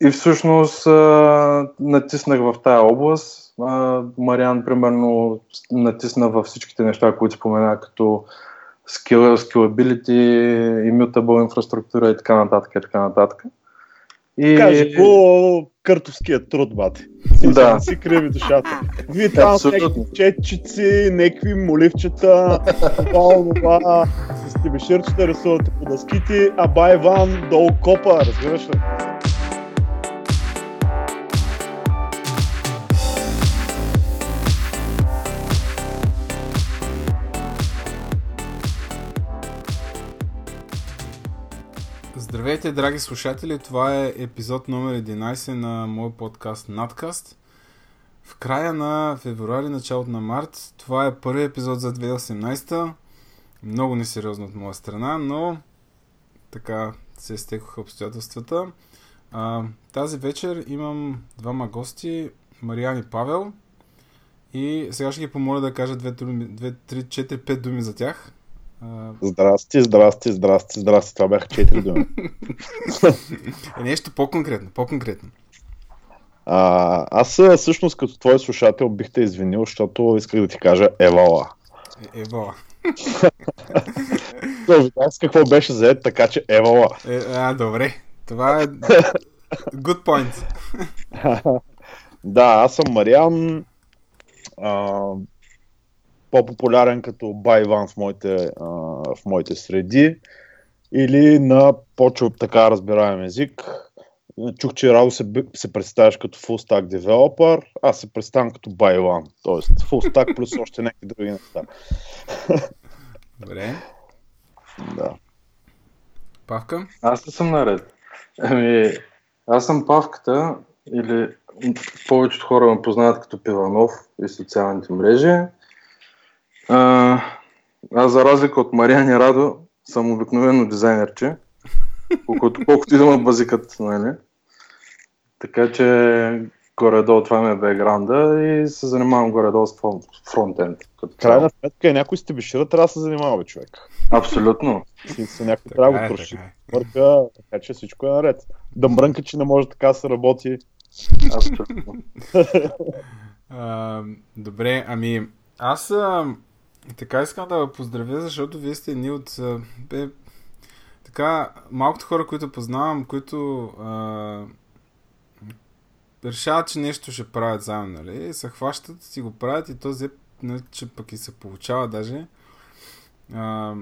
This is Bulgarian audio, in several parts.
и всъщност а, натиснах в тая област. А, Мариан, примерно, натисна във всичките неща, които спомена, като skill, scalability, immutable инфраструктура и така нататък. И така нататък. И... Кажи по къртовския труд, бати. Да. Не си криви душата. Вие там някакви четчици, някакви моливчета, това, това, с тебеширчета рисувате по дъските, а Байван долу копа, разбираш ли? Здравейте, драги слушатели! Това е епизод номер 11 на моят подкаст Надкаст. В края на февруари, началото на март. Това е първи епизод за 2018. Много несериозно от моя страна, но така се стекоха обстоятелствата. А, тази вечер имам двама гости, Мариан и Павел. И сега ще ги помоля да кажа 2, 3, 4, 5 думи за тях. Здрасти, здрасти, здрасти, здрасти. Това бяха четири думи. е нещо по-конкретно, по-конкретно. А, аз всъщност като твой слушател бих те извинил, защото исках да ти кажа Евала. Е, Евала. Видях с какво беше заед, така че Евала. Е, а, добре. Това е good point. да, аз съм Мариан. А, по-популярен като Байван в моите, а, в моите среди или на по така разбираем език. Чух, че Радо се, се представяш като full stack developer, аз се представям като Байван, т.е. full stack плюс още някакви други неща. Добре. Да. Павка? Аз не съм наред. Ами, аз съм Павката, или повечето хора ме познават като Пиванов и социалните мрежи. А, аз за разлика от Мариан и Радо съм обикновено дизайнерче, колкото, колкото и да ме базикат, нали? Така че горе-долу това ми е бекграунда и се занимавам горе-долу с фронтенд. Крайна сметка е някой стебешира, трябва да се занимава, човек. Абсолютно. И се някой трябва да го троши. Мърка, така че всичко е наред. Да мрънка, че не може така да се работи. Абсолютно. а, добре, ами аз а, така искам да поздравя, защото вие сте едни от... Бе, така, малкото хора, които познавам, които а, решават, че нещо ще правят заедно, нали? Се хващат, си го правят и то взе, нали, че пък и се получава даже. А,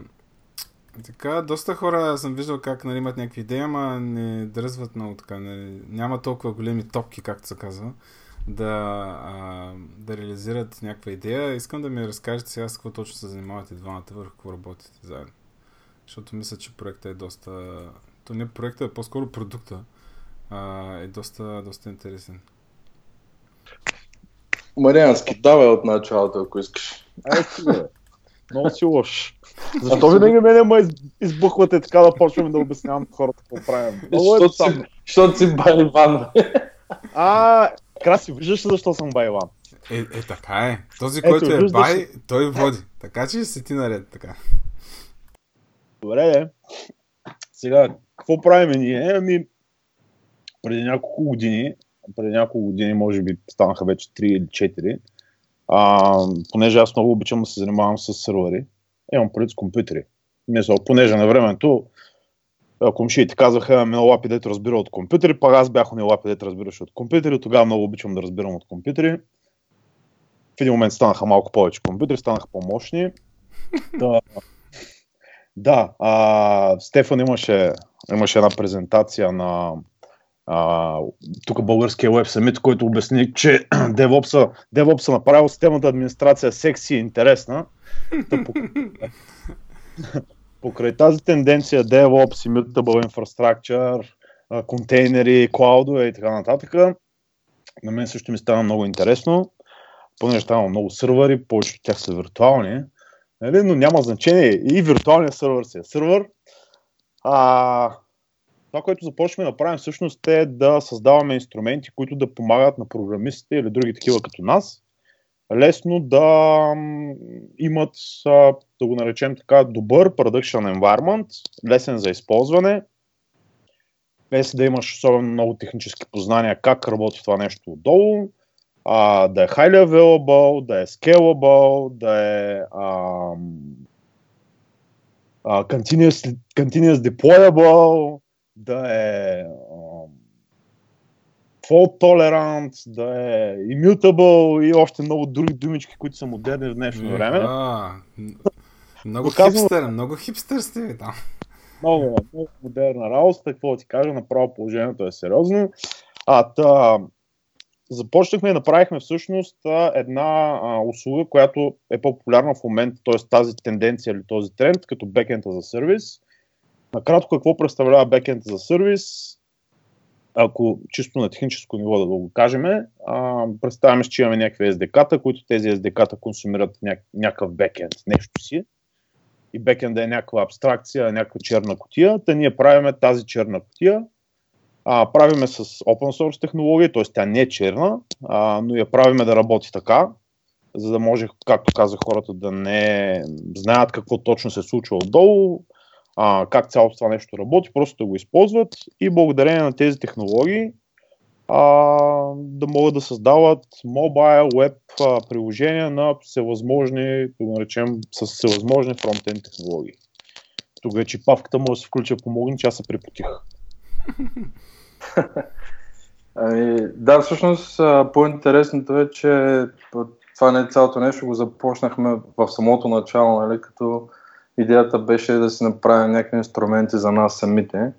така, доста хора съм виждал как нали, имат някакви идеи, ама не дръзват много така. Нали, няма толкова големи топки, както се казва да, а, да реализират някаква идея. Искам да ми разкажете сега с какво точно се занимавате двамата, върху какво работите заедно. Защото мисля, че проектът е доста... То не проектът, е по-скоро продукта а, е доста, доста интересен. Мариански, давай от началото, ако искаш. Ай, Много си лош. Защо винаги мене ме избухвате така да почваме да обяснявам хората какво правим? Защото си, си Байван. А, Краси, виждаш ли защо съм Байлан? Е, е, така е. Този, Ето, който е бай, той води. Така че си ти наред, така. Добре, де. Сега, какво правим ние? Ами, преди няколко години, преди няколко години, може би станаха вече 3 или 4, а, понеже аз много обичам да се занимавам с сервери, имам преди с компютри. Мисля, понеже на времето комшиите казаха, ми лапи дете разбира от компютри, пак аз бях на лапи дете разбираш от компютри, тогава много обичам да разбирам от компютри. В един момент станаха малко повече компютри, станаха по-мощни. да, да а, Стефан имаше, имаше една презентация на а, тук българския веб самит, който обясни, че DevOps, DevOps направил системата администрация секси и интересна. Покрай тази тенденция DevOps, Immutable Infrastructure, контейнери, клаудове и така нататък, на мен също ми стана много интересно, понеже става много сървъри, повечето от тях са виртуални, нали? но няма значение. И виртуалният сървър си е сървър. А, това, което започваме да правим всъщност е да създаваме инструменти, които да помагат на програмистите или други такива като нас, лесно да имат, да го наречем така, добър production environment, лесен за използване. Без да имаш особено много технически познания как работи това нещо отдолу, а, да е highly available, да е scalable, да е ам, а, continuous, continuous deployable, да е fault tolerant, да е immutable и още много други думички, които са модерни в днешно време. А, много Доказано- хипстер, много хипстер сте ви там. много, много модерна работа, какво да ти кажа, направо положението е сериозно. А, та, започнахме и направихме всъщност една а, услуга, която е по-популярна в момента, т.е. тази тенденция или този тренд, като бекента за сервис. Накратко, какво представлява бекента за сервис? Ако чисто на техническо ниво да го кажем, а, представяме, че имаме някакви SDK-та, които тези SDK-та консумират ня- някакъв бекенд, нещо си и бекенда е някаква абстракция, някаква черна котия, та ние правиме тази черна котия, а, правиме с open source технология, т.е. тя не е черна, а, но я правиме да работи така, за да може, както казах, хората да не знаят какво точно се случва отдолу, а, как цялото това нещо работи, просто да го използват и благодарение на тези технологии а, да могат да създават мобайл, веб приложения на всевъзможни, да наречем, с всевъзможни фронтенд технологии. Тук вече павката може да се включа помогне, че аз се препотих. Ами, да, всъщност по-интересното е, че това не е цялото нещо, го започнахме в самото начало, нали, като идеята беше да си направим някакви инструменти за нас самите.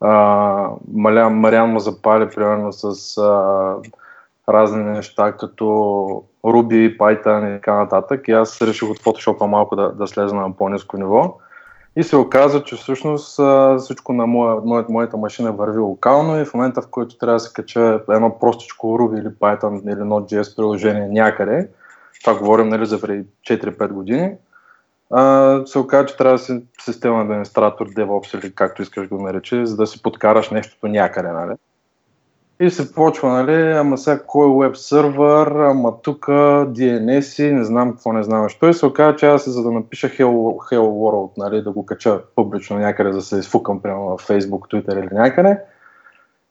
А, Мариан му запали примерно с а, разни неща, като Ruby, Python и така нататък. И аз реших от Photoshop малко да, да слеза на по-низко ниво. И се оказа, че всъщност всичко на моя, моята машина върви локално и в момента, в който трябва да се кача едно простичко Ruby или Python или Node.js приложение някъде, това говорим нали, за преди 4-5 години, а, се оказа, че трябва да си системен администратор, DevOps или както искаш го наречи, за да си подкараш нещото някъде. Нали? И се почва, нали, ама сега кой е веб сервер, ама тук DNS, не знам какво не знам. Що и се оказа, че аз за да напиша Hello, Hello World, нали, да го кача публично някъде, да се изфукам, примерно в Facebook, Twitter или някъде,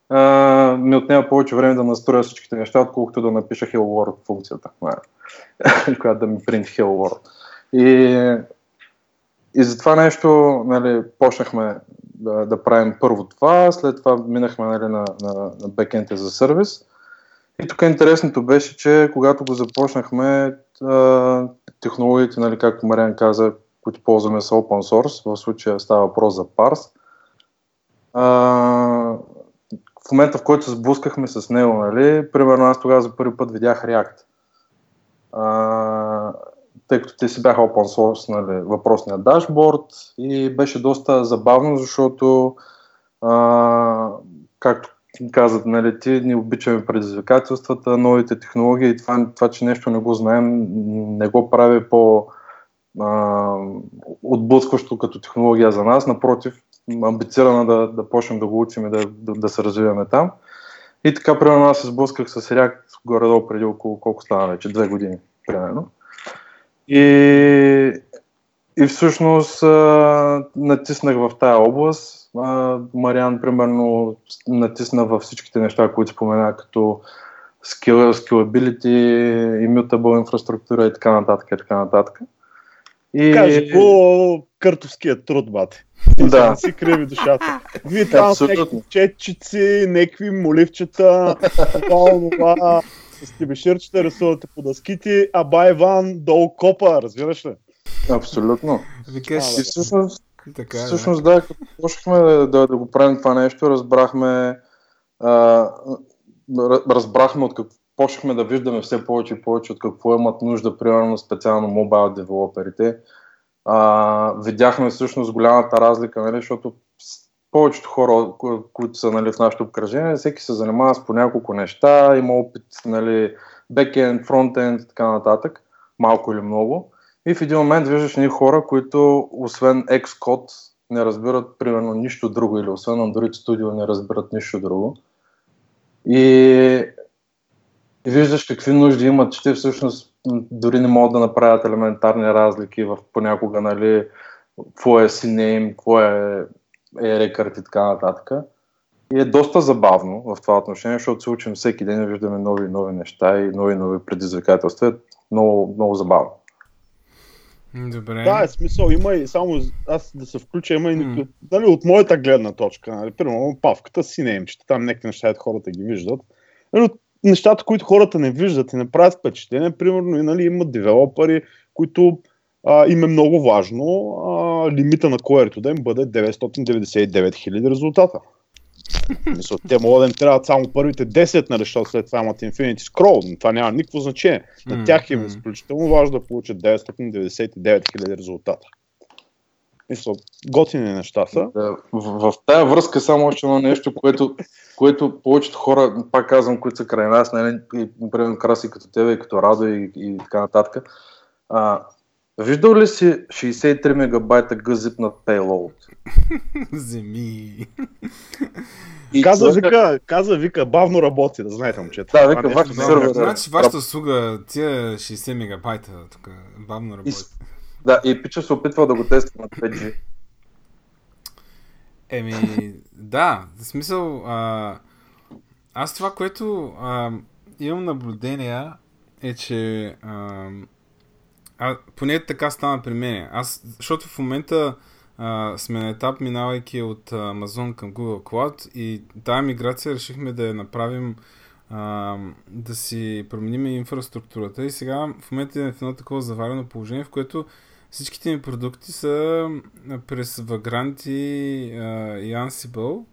а, ми отнема повече време да настроя всичките неща, отколкото да напиша Hello World функцията, нали, която да ми принт Hello World. И, и за това нещо нали, почнахме да, да правим първо това, след това минахме нали, на, на, на бекенте за сервис. И тук интересното беше, че когато го започнахме, технологиите, нали, както Мариан каза, които ползваме са open source, в случая става въпрос за Parse. В момента, в който се сблъскахме с него, нали, примерно аз тогава за първи път видях React. Тъй като те си бяха open source нали, въпросния дашборд и беше доста забавно, защото а, както казват, нали, ти ни обичаме предизвикателствата, новите технологии и това, това, че нещо не го знаем, не го прави по а, отблъскващо като технология за нас, напротив, амбицирана да, да почнем да го учим и да, да, да се развиваме там. И така, примерно, аз се сблъсках с React горе-долу преди около колко стана вече, две години, примерно. И, и всъщност а, натиснах в тая област. А, Мариан, примерно, натисна във всичките неща, които спомена, като scalability, immutable инфраструктура и така нататък. И така нататък. И... Кажи го къртовският труд, бате. Да. Не си криви душата. Вие там с някакви четчици, някакви моливчета, това, това, с тебеширчета рисувате по дъските, а бай Иван долу копа, разбираш ли? Абсолютно. Викаш, И всъщност, така, е, всъщност да, като почнахме да, да, да го правим това нещо, разбрахме, а, разбрахме от какво почнахме да виждаме все повече и повече от какво имат нужда, примерно специално мобайл девелоперите. А, видяхме всъщност голямата разлика, нали, защото повечето хора, ко- които са нали, в нашето обкръжение, всеки се занимава с по няколко неща, има опит, нали, бекенд, фронтенд и така нататък, малко или много. И в един момент виждаш ни хора, които освен Xcode не разбират примерно нищо друго или освен Android Studio не разбират нищо друго. И, виждаш какви нужди имат, че те всъщност дори не могат да направят елементарни разлики в понякога, нали, какво е CNAME, какво е E-record и така нататък. И е доста забавно в това отношение, защото се учим всеки ден, виждаме нови и нови неща и нови и нови предизвикателства. Е много, много забавно. Добре. Да, е смисъл. Има и само аз да се включа, има и mm. нали, от моята гледна точка. Нали, примерно павката си немчета, там някакви неща хората ги виждат. Нали, нещата, които хората не виждат и не правят впечатление, примерно и, нали, имат девелопери, които а, им е много важно а, лимита на коерито да им бъде 999 000 резултата. Мисля, те могат да им трябват само първите 10, нали, защото след това имат Infinity Scroll, но това няма никакво значение. На тях им е изключително важно да получат 999 000 резултата. Мисля, готини неща са. Да, в, в тая връзка само още едно нещо, което, което повечето хора, пак казвам, които са край нас, нали, и, например, краси като тебе, и като Радо и, и така нататък. А, виждал ли си 63 мегабайта гъзип на payload? Земи. И каза, човека... вика, каза, вика, бавно работи, да знаете, момчета. Да, вика, вашата сервера. Значи, вашата услуга, тия 60 мегабайта, тук, бавно работи. И, да, и пича се опитва да го тества на 5G. Еми, да, в смисъл, а, аз това, което а, имам наблюдения е, че а, а, поне така стана при мен. Аз, защото в момента а, сме на етап, минавайки от Amazon към Google Cloud и тази миграция решихме да я направим а, да си променим инфраструктурата и сега в момента е в едно такова заварено положение, в което всичките ми продукти са през Vagrant и, а, Ansible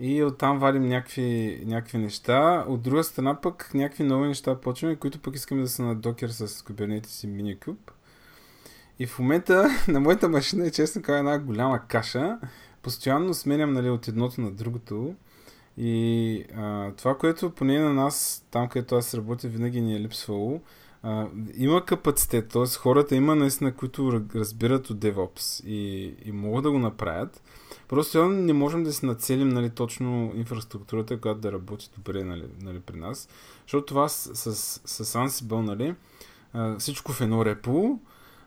и оттам вадим някакви, някакви неща. От друга страна пък някакви нови неща почваме, които пък искаме да са на Docker с Kubernetes и Minikube. И в момента на моята машина е честно казва една голяма каша. Постоянно сменям нали, от едното на другото. И а, това, което поне на нас, там където аз работя, винаги ни е липсвало, а, има капацитет, т.е. хората има наистина, които разбират от DevOps и, и могат да го направят. Просто не можем да си нацелим нали, точно инфраструктурата, която да работи добре нали, нали, при нас. Защото това с, с, с Ansible, нали, всичко в едно репо,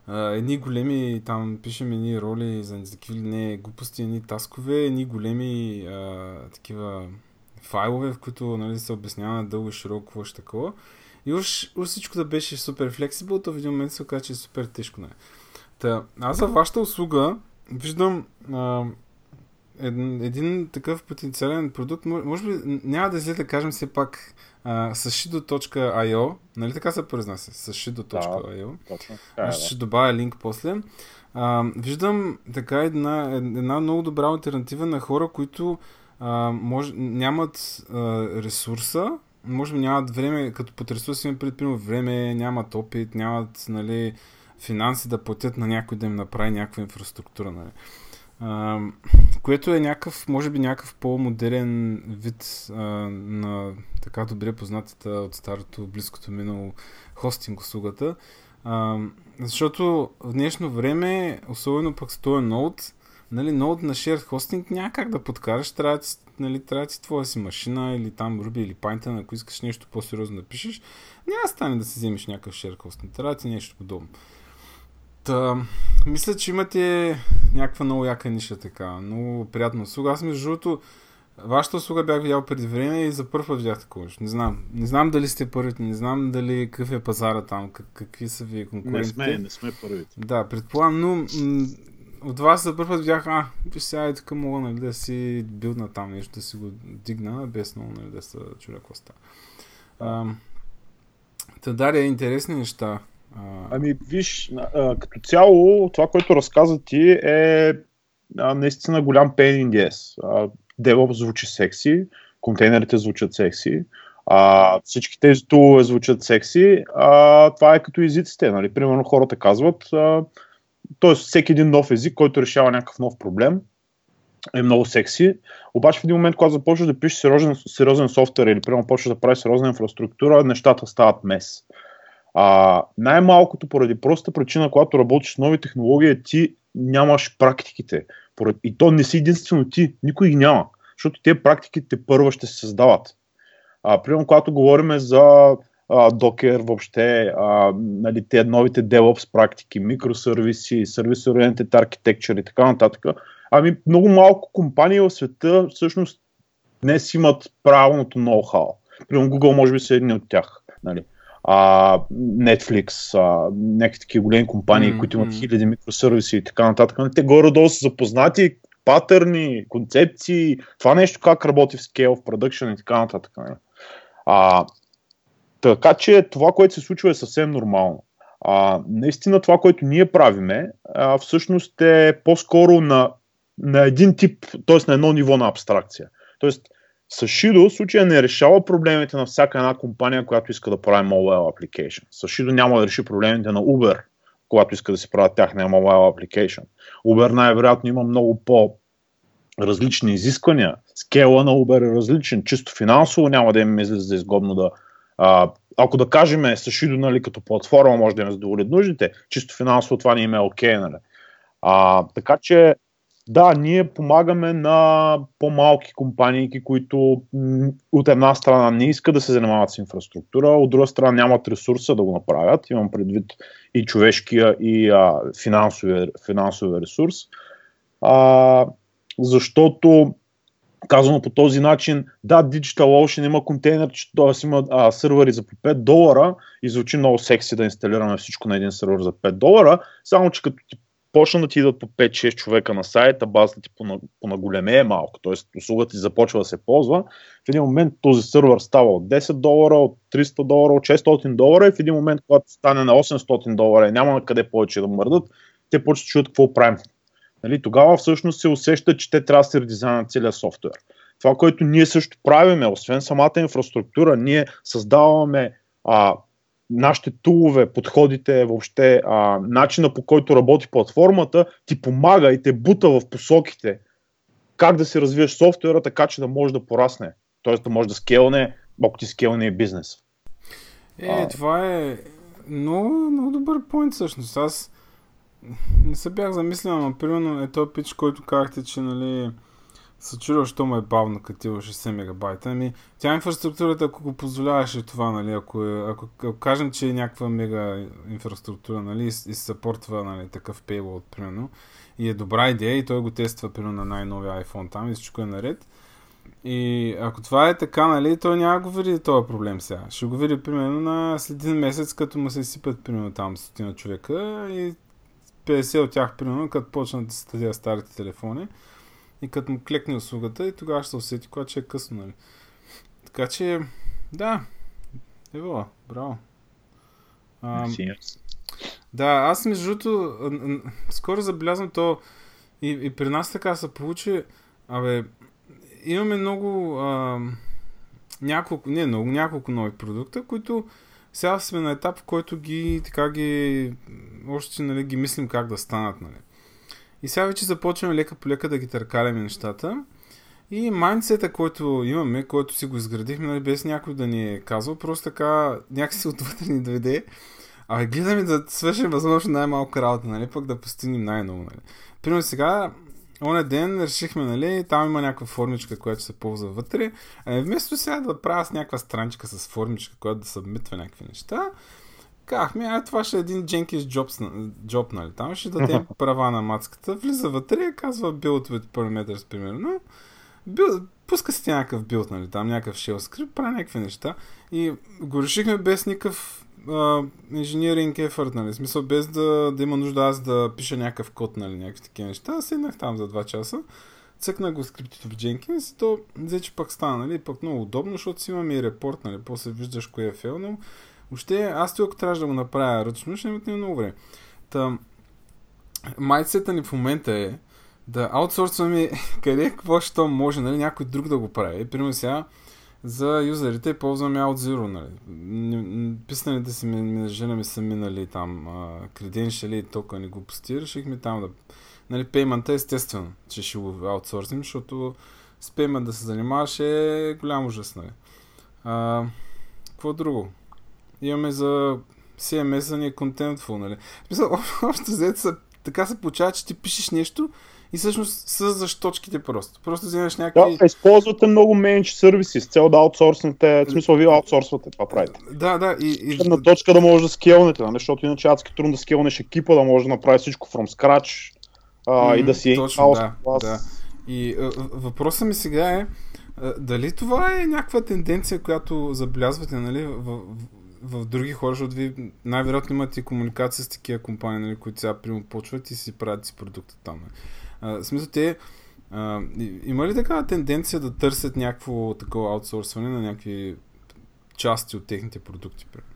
едни големи, там пишем едни роли за такива не глупости, едни таскове, едни големи а, такива файлове, в които нали, се обяснява дълго и широко какво такова. И уж, уж всичко да беше супер флексибъл, то в един момент се оказа, че е супер тежко. Не. Нали. Та, аз за вашата услуга виждам а, един, един такъв потенциален продукт, може би няма да излезе да кажем все пак а, с shido.io, нали така се произнася? С shido.io. Да, ще да. добавя линк после. А, виждам така една, една много добра альтернатива на хора, които а, може, нямат а, ресурса, може би нямат време, като под ресурси имат предприема време, нямат опит, нямат нали, финанси да платят на някой да им направи някаква инфраструктура. Нали. Което е някакъв, може би някакъв по-модерен вид а, на така добре познатата от старото, близкото минало хостинг услугата. А, защото в днешно време, особено пък с този ноут, нали, ноут на shared хостинг няма как да подкараш, трябва да, нали, трябва си твоя си машина или там Ruby или Python, ако искаш нещо по-сериозно да пишеш, няма да стане да си вземеш някакъв shared хостинг, трябва да ти нещо подобно. Та, мисля, че имате някаква много яка ниша така. Много приятна услуга. Аз между другото, вашата услуга бях видял преди време и за първ път видях такова. Не знам. Не знам дали сте първите, не знам дали какъв е пазара там, как, какви са ви конкурентите. Не сме, не сме първите. Да, предполагам, но м- от вас за първ път видях, а, виж сега и тук мога нали, да си билдна там нещо, да си го дигна, без много нали, да се чуя какво става. Та даря интересни неща. Ами, виж, като цяло, това, което разказа ти е наистина голям pain in the ass. DevOps звучи секси, контейнерите звучат секси, а, всички тези тулове звучат секси, а, това е като езиците. Нали? Примерно хората казват, т.е. всеки един нов език, който решава някакъв нов проблем, е много секси. Обаче в един момент, когато започваш да пишеш сериозен, сериозен софтуер или примерно почваш да правиш сериозна инфраструктура, нещата стават мес. А, най-малкото поради проста причина, когато работиш с нови технологии, ти нямаш практиките. И то не си единствено ти, никой ги няма. Защото тези практиките първо ще се създават. А, примерно, когато говорим за а, Docker, въобще, а, нали, те новите DevOps практики, микросервиси, сервис Oriented Architecture и така нататък, ами много малко компании в света всъщност днес имат правилното ноу-хау. Примерно Google може би са едни от тях. Нали? А, Netflix, а, някакви такива големи компании, mm-hmm. които имат хиляди микросервиси и така нататък. Нали? Те горе-долу са запознати патърни, концепции, това нещо как работи в scale, в production и така нататък. Нали? А, така че това, което се случва е съвсем нормално. А, наистина това, което ние правиме, а, всъщност е по-скоро на, на един тип, т.е. на едно ниво на абстракция. Тоест, с Shido случая не решава проблемите на всяка една компания, която иска да прави mobile application. С Shido няма да реши проблемите на Uber, когато иска да си правят тяхния mobile application. Uber най-вероятно има много по различни изисквания. Скела на Uber е различен. Чисто финансово няма да им излезе изгодно да а, ако да кажем с Shido нали, като платформа може да им задоволят нуждите, чисто финансово това не им е окей. Нали. а, така че да, ние помагаме на по-малки компании, които от една страна не искат да се занимават с инфраструктура, от друга страна нямат ресурса да го направят. Имам предвид и човешкия, и а, финансовия, финансовия ресурс. А, защото казано по този начин, да, DigitalOcean има контейнер, т.е. има а, сървъри за по 5 долара и звучи много секси да инсталираме всичко на един сървър за 5 долара, само че като ти почна да ти идват по 5-6 човека на сайта, базата ти понаголеме е малко, т.е. услугата ти започва да се ползва, в един момент този сървър става от 10 долара, от 300 долара, от 600 долара и в един момент, когато стане на 800 долара и няма къде повече да мърдат, те почват да чуят какво правим. Нали, тогава всъщност се усеща, че те трябва да се редизайнат целият софтуер. Това, което ние също правиме, освен самата инфраструктура, ние създаваме а, нашите тулове, подходите, въобще а, начина по който работи платформата, ти помага и те бута в посоките как да си развиеш софтуера, така че да може да порасне. Тоест да може да скелне, ако ти скелне и бизнес. Е, а... това е много, много добър поинт всъщност. Аз не се бях замислил, но примерно е този пич, който казахте, че нали, се чудя, що му е бавно, като има 60 мегабайта. Ами, тя инфраструктурата, ако го позволяваше това, нали, ако, е, ако, ако кажем, че е някаква мега инфраструктура, нали, и, и съпортва нали, такъв payload, примерно, и е добра идея и той го тества, примерно, на най-новия iPhone там и всичко е наред. И ако това е така, нали, той няма го види този проблем сега. Ще го види, примерно, на след един месец, като му се сипят, примерно, там стотина човека и 50 от тях, примерно, като почнат да се старите телефони и като му клекне услугата и тогава ще се усети, когато е късно, нали. Така че, да, ево, браво. А, да, аз между другото, скоро забелязвам то и, и при нас така се получи, абе, имаме много, а, няколко, не много, няколко нови продукта, които сега сме на етап, в който ги, така ги, още нали, ги мислим как да станат, нали. И сега вече започваме лека по лека да ги търкаляме нещата. И майндсета, който имаме, който си го изградихме, нали, без някой да ни е казал, просто така някакси отвътре ни дойде. А гледаме да свършим възможно най-малко работа, нали, пък да постигнем най-ново. Нали. Примерно сега оня ден решихме, нали, там има някаква формичка, която се ползва вътре. А вместо сега да правя с някаква страничка с формичка, която да събмитва някакви неща, казахме, а това ще е един Jenkins job, job нали, там ще дадем права на мацката, влиза вътре, казва build with parameters, примерно, build, пуска си някакъв билд, нали, там някакъв shell script, прави някакви неща. И го решихме без никакъв инженеринг ефорт, нали, смисъл без да, да има нужда аз да пиша някакъв код, нали, някакви такива неща. Седнах там за 2 часа, цъкнах го скриптите в Jenkins и то взе, че пък стана, нали, пък много удобно, защото си имаме и репорт, нали, после виждаш кое е фейлнал. Въобще, аз ти ако трябваше да го направя ръчно, ще ми отнеме много време. Та, майцета ни в момента е да аутсорсваме къде, какво, що може, нали, някой друг да го прави. Примерно сега, за юзерите ползваме OutZero, нали. Писаните си менеджера ми са минали там креденшали и токени глупости, решихме там да... Нали, пеймента естествено, че ще го аутсорсим, защото с пеймент да се занимаваш е голям ужас, нали. А, какво друго? Имаме за CMS-а ни е contentful, нали. Смисъл, общо взето така се получава, че ти пишеш нещо, и всъщност са за точките просто. Просто вземаш някакви... Да, използвате много менедж сервиси с цел да аутсорснете, в смисъл вие аутсорсвате това правите. Да, да. И, и... На точка да може да скелнете, нали? защото иначе адски трудно да скелнеш екипа, да може да направи всичко from scratch а, mm, и да си е точно, да, да. И въпросът ми сега е, дали това е някаква тенденция, която забелязвате нали, в, в, в други хора, защото ви най-вероятно имате комуникация с такива компании, нали, които сега прямо почват и си правят си продукта там. Нали. А, в смисъл, те а, има ли такава тенденция да търсят някакво такова аутсорсване на някакви части от техните продукти? Примерно?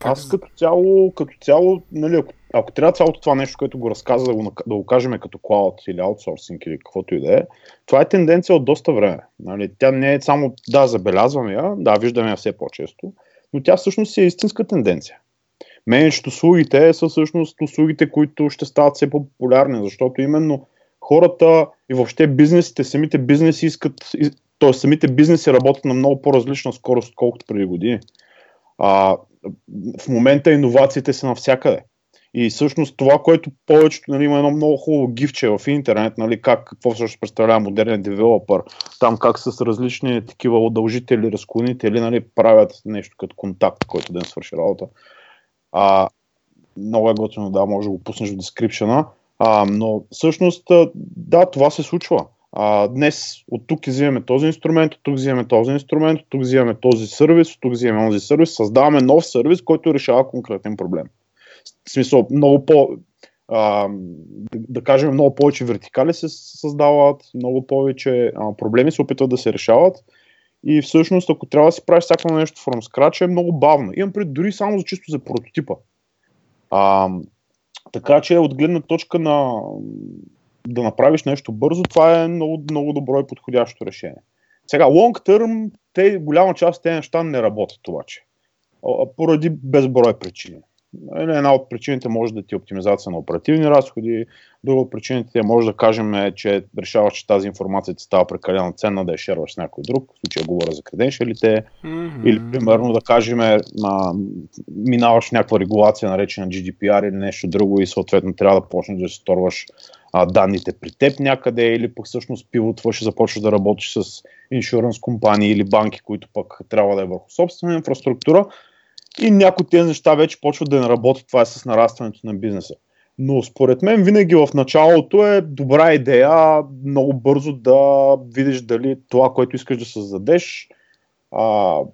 Аз като цяло, като цяло, нали, ако, ако трябва цялото това нещо, което го разказа, да го, да го кажем като cloud или аутсорсинг или каквото и да е, това е тенденция от доста време. Нали. Тя не е само, да, забелязваме я, да, виждаме я все по-често, но тя всъщност е истинска тенденция. Менеджът услугите са всъщност услугите, които ще стават все по-популярни, защото именно хората и въобще бизнесите, самите бизнеси искат, т.е. самите бизнеси работят на много по-различна скорост, колкото преди години. А, в момента иновациите са навсякъде. И всъщност това, което повечето, нали, има едно много хубаво гифче в интернет, нали, как, какво всъщност представлява модерният девелопър, там как с различни такива удължители, разклонители, нали, правят нещо като контакт, който да не свърши работа. А, много е готино, да, може да го пуснеш в дескрипшена. Но всъщност, да, това се случва а, днес от тук взимаме този инструмент, от тук взимаме този инструмент, от тук взимаме този сервис, от тук взимаме този сервис, създаваме нов сервис, който решава конкретен проблем. В смисъл, много по, а, да, кажем, много повече вертикали се създават, много повече а, проблеми се опитват да се решават и всъщност, ако трябва да си правиш всяко нещо from scratch, е много бавно. Имам пред дори само за чисто за прототипа. А, така че от гледна точка на да направиш нещо бързо, това е много, много добро и подходящо решение. Сега, long term, те, голяма част от тези неща не работят обаче. Поради безброй причини. Една от причините може да ти е оптимизация на оперативни разходи, друга от причините може да кажем е, че решаваш, че тази информация ти става прекалено ценна да я шерваш с някой друг, в случая говоря за креденшалите, mm-hmm. или примерно да кажем а, минаваш някаква регулация наречена GDPR или нещо друго и съответно трябва да почнеш да сторваш а, данните при теб някъде или пък всъщност пивотваш и започваш да работиш с иншуранс компании или банки, които пък трябва да е върху собствена инфраструктура и някои тези неща вече почват да не работят. Това е с нарастването на бизнеса. Но според мен винаги в началото е добра идея много бързо да видиш дали това, което искаш да създадеш,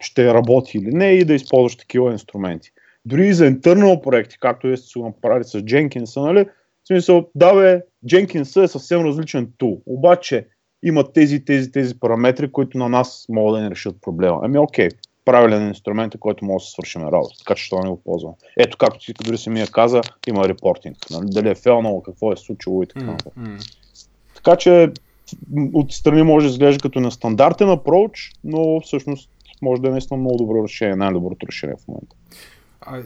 ще работи или не и да използваш такива инструменти. Дори и за интернал проекти, както е сте го направили с Jenkins, нали? В смисъл, да бе, Jenkins е съвсем различен тул. Обаче има тези, тези, тези параметри, които на нас могат да ни решат проблема. Ами окей, правилен инструмент, който може да свършим работа. Така че това не го ползвам. Ето, както ти дори си ми я каза, има репортинг. Нали? Дали е фелнало, какво е случило и така нататък. Mm-hmm. Така че отстрани може да изглежда като на стандартен approach, но всъщност може да е наистина много добро решение, най-доброто решение в момента. А,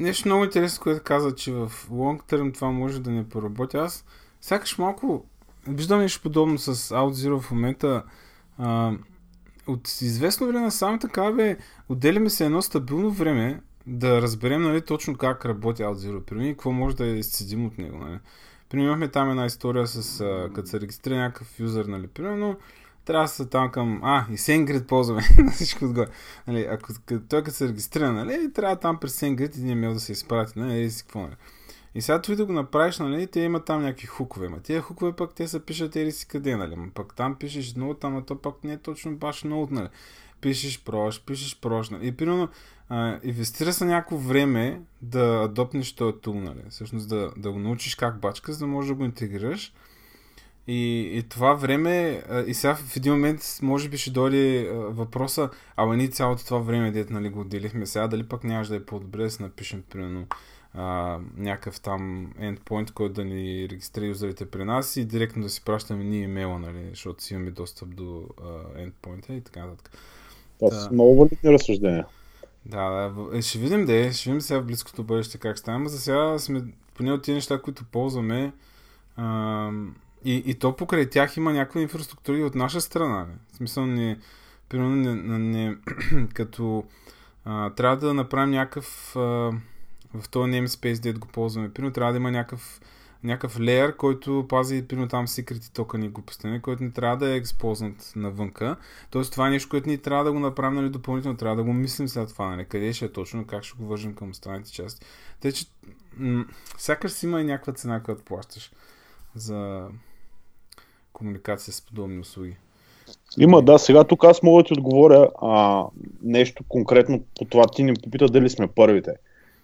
нещо много интересно, което каза, че в long term това може да не поработи. Аз сякаш малко виждам нещо подобно с OutZero в момента. А, от известно време сам така бе, отделяме се едно стабилно време да разберем нали, точно как работи OutZero Примерно и какво може да изцедим от него. Нали. Примерно имахме там една история с а, като се регистрира някакъв юзър, нали, примерно трябва да се там към... А, и SendGrid ползваме на всичко отгоре. Нали, ако той като се регистрира, нали, трябва там през SendGrid един имейл да се изпрати, нали, и си какво, нали. И сега той да го направиш, нали, те има там някакви хукове. Ма тия хукове пък те са пишат ери си къде, нали. Ма пък там пишеш много, там, а то пък не е точно баш много, нали. Пишеш прош, пишеш прош, нали. И примерно, а, инвестира се някакво време да адопнеш този тул, нали. Всъщност да, да го научиш как бачка, за да можеш да го интегрираш. И, и това време, и сега в един момент може би ще дойде въпроса, ама ние цялото това време, дете нали, го отделихме сега, дали пък нямаш да е по-добре да си напишем, примерно, а, някакъв там endpoint, който да ни регистрира юзерите при нас и директно да си пращаме ние имейла, нали, защото си имаме достъп до а, endpoint и така нататък. Това са много валидни разсъждения. Да, да, е, ще видим да е, ще видим сега в близкото бъдеще как стане, но за сега сме поне от тези неща, които ползваме, а, и, и то покрай тях има някаква инфраструктура и от наша страна. Не? В смисъл, не, примерно, не, не, не, като а, трябва да направим някакъв а, в този namespace, дето го ползваме. Примерно трябва да има някакъв, някакъв леер, който пази, примерно там секрети токени глупости, нали, който не трябва да е експознат навънка. Тоест това е нещо, което ни трябва да го направим нали, допълнително, трябва да го мислим след това, нали, къде ще е точно, как ще го вържим към останалите части. Тъй, че м- сякаш си има и някаква цена, която плащаш за, комуникация с подобни услуги. Има, да. Сега тук аз мога да ти отговоря а, нещо конкретно по това. Ти ни попита дали сме първите.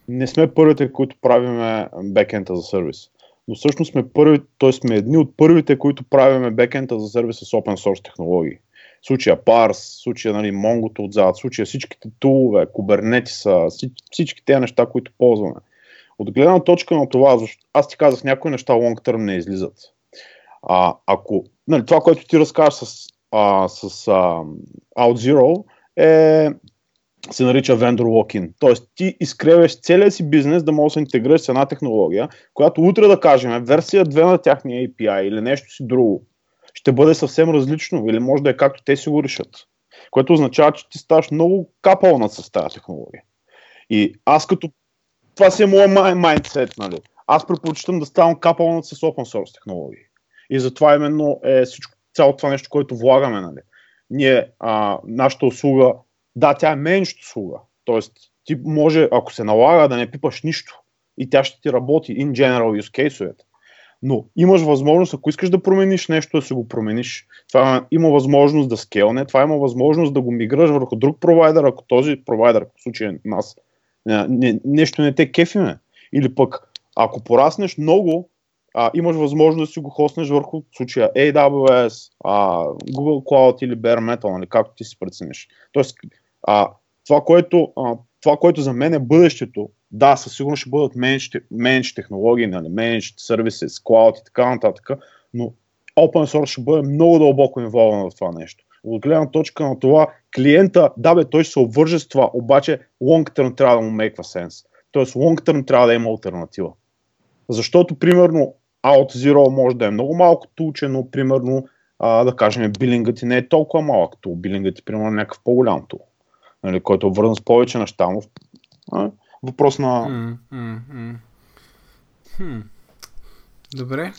Не сме първите, които правиме бекенда за сервис. Но всъщност сме първи, т.е. сме едни от първите, които правиме бекенда за сервис с open source технологии. В случая Pars, в случая нали, Mongo отзад, в случая всичките тулове, Kubernetes, всички тези неща, които ползваме. От гледна точка на това, защото аз ти казах, някои неща long term не излизат. А, ако нали, това, което ти разкажеш с, а, с а, OutZero е се нарича vendor lock-in. Тоест ти изкревеш целият си бизнес да можеш да се интегрираш с една технология, която утре да кажем версия 2 на тяхния API или нещо си друго ще бъде съвсем различно или може да е както те си го решат. Което означава, че ти ставаш много капалнат с тази технология. И аз като... Това си е моят майндсет, нали? Аз предпочитам да ставам капалнат с open source технологии. И затова именно е всичко, цялото това нещо, което влагаме, нали? Ние, а, нашата услуга, да, тя е менш услуга. Тоест, ти може, ако се налага, да не пипаш нищо. И тя ще ти работи in general use case но имаш възможност, ако искаш да промениш нещо, да се го промениш. Това има възможност да скелне, това има възможност да го миграш върху друг провайдер, ако този провайдер, в случая нас, не, нещо не те кефиме. Или пък, ако пораснеш много, а, имаш възможност да си го хоснеш върху в случая AWS, а, Google Cloud или Bare Metal, нали, както ти си прецениш. Тоест, а, това, което, а, това, което за мен е бъдещето, да, със сигурност ще бъдат менедж технологии, нали, менедж сервиси, cloud и така нататък, но open source ще бъде много дълбоко инволван в това нещо. От гледна точка на това, клиента, да бе, той се обвърже с това, обаче long term трябва да му мейква сенс. Тоест long term трябва да има альтернатива. Защото, примерно, Out Zero може да е много малко тулче, но, примерно, а, да кажем, билингът ти не е толкова малък тул. Билингът ти, примерно, е някакъв по-голям тул, нали, който е вързан с повече неща. Но, а, въпрос на... Mm, mm, mm. Hmm. Добре,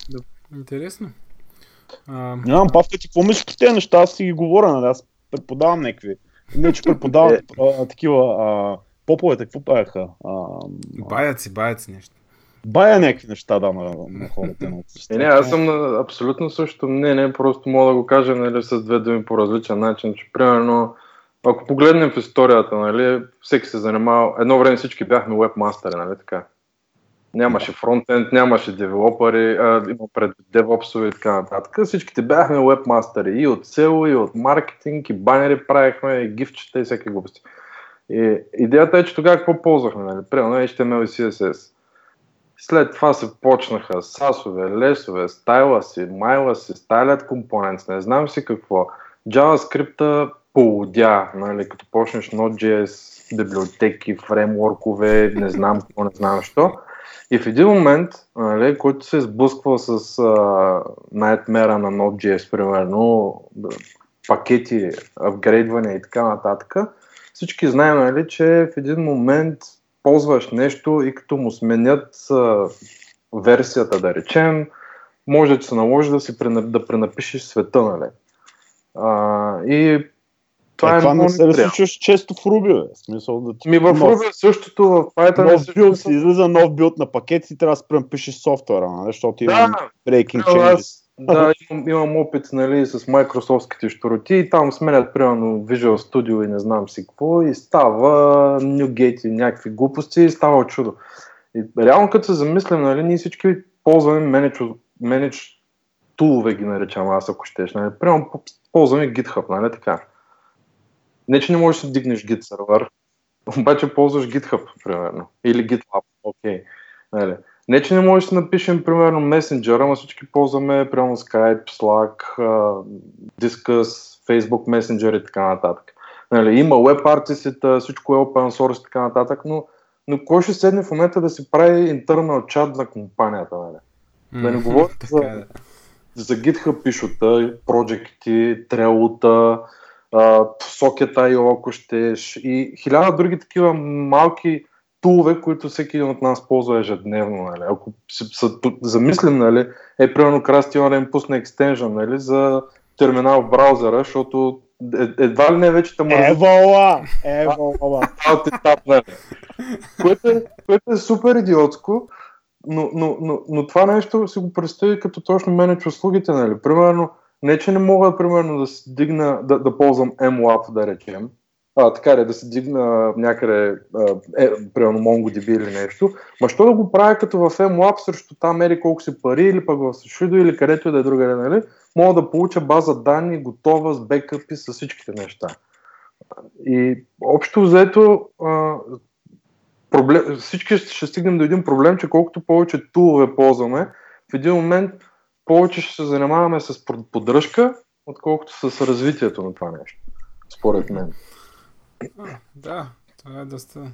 интересно. А... Нямам павка ти, какво мислиш по тези неща? Аз си ги говоря, нали? Аз преподавам някакви. Не, че преподавам е. а, такива а, поповете, какво правяха? А, баяци, баяци нещо. Бая някакви неща, да, на, на хората. е, не, аз съм на абсолютно същото мнение, просто мога да го кажа нали, с две думи по различен начин, че примерно ако погледнем в историята, нали, всеки се занимава, едно време всички бяхме вебмастери, нали така. Нямаше фронтенд, нямаше девелопери, има пред девопсове и така нататък. Всичките бяхме вебмастери и от SEO, и от маркетинг, и банери правихме, и гифчета и всеки глупости. И идеята е, че тогава какво ползвахме, нали? Примерно HTML и CSS. След това се почнаха сасове, лесове, стайласи, майласи, стайлят компонент, не знам си какво. JavaScript полудя, нали, като почнеш Node.js, библиотеки, фреймворкове, не знам какво, не знам що. И в един момент, нали, който се сблъсквал с най-мера на Node.js, примерно, пакети, апгрейдване и така нататък, всички знаем, нали, че в един момент ползваш нещо и като му сменят а, версията, да речем, може да се наложи да си да пренапишеш света, нали. А, и това е, е това не се случваш често в Ruby, бе. Смисъл да ти Ми в Ruby същото, в Python нов билд, си излиза нов билд на пакет и трябва да спрем пишеш софтуера, нали? защото има да, breaking changes. Да, имам, имам опит нали, с Microsoftските штороти и там сменят примерно Visual Studio и не знам си какво и става Newgate и някакви глупости и става чудо. И реално като се замислям, нали, ние всички ползваме менедж, менедж тулове ги наричам аз, ако щеш. Нали. Примерно ползваме GitHub, нали така. Не, че не можеш да дигнеш Git сервер, обаче ползваш GitHub, примерно. Или GitLab, окей. Okay. Нали. Не, че не можеш да напишем, примерно, Messenger, ама всички ползваме, примерно, Skype, Slack, Discuss, Facebook Messenger и така нататък. Нали, има web артистите, всичко е open source и така нататък, но, но кой ще седне в момента да си прави интернал чат на компанията? Нали? Mm, да не говоря за, е, за GitHub пишота, проекти, трелота, Socket IO, ако щеш, и хиляда други такива малки тулове, които всеки един от нас ползва ежедневно. Нали. Ако се замислим, нали, е примерно красти да им пусне екстенжен нали, за терминал в браузъра, защото е, едва ли не вече те мързи. Евола! Евола! което, е, което е супер идиотско, но, но, но, но това нещо си го представи като точно менедж услугите. Нали. Примерно, Не, че не мога, примерно, да си дигна, да, да ползвам MLAP, да речем, а, така ли, да се дигна някъде, е, примерно MongoDB или нещо, ма що да го правя като в MLab срещу там мери колко си пари или пък в Sudo или където и да е другаде, нали? Мога да получа база данни готова с бекъпи, с всичките неща. И общо взето а, проблем, всички ще стигнем до един проблем, че колкото повече тулове ползваме, в един момент повече ще се занимаваме с поддръжка, отколкото с развитието на това нещо. Според мен. А, да, това е доста...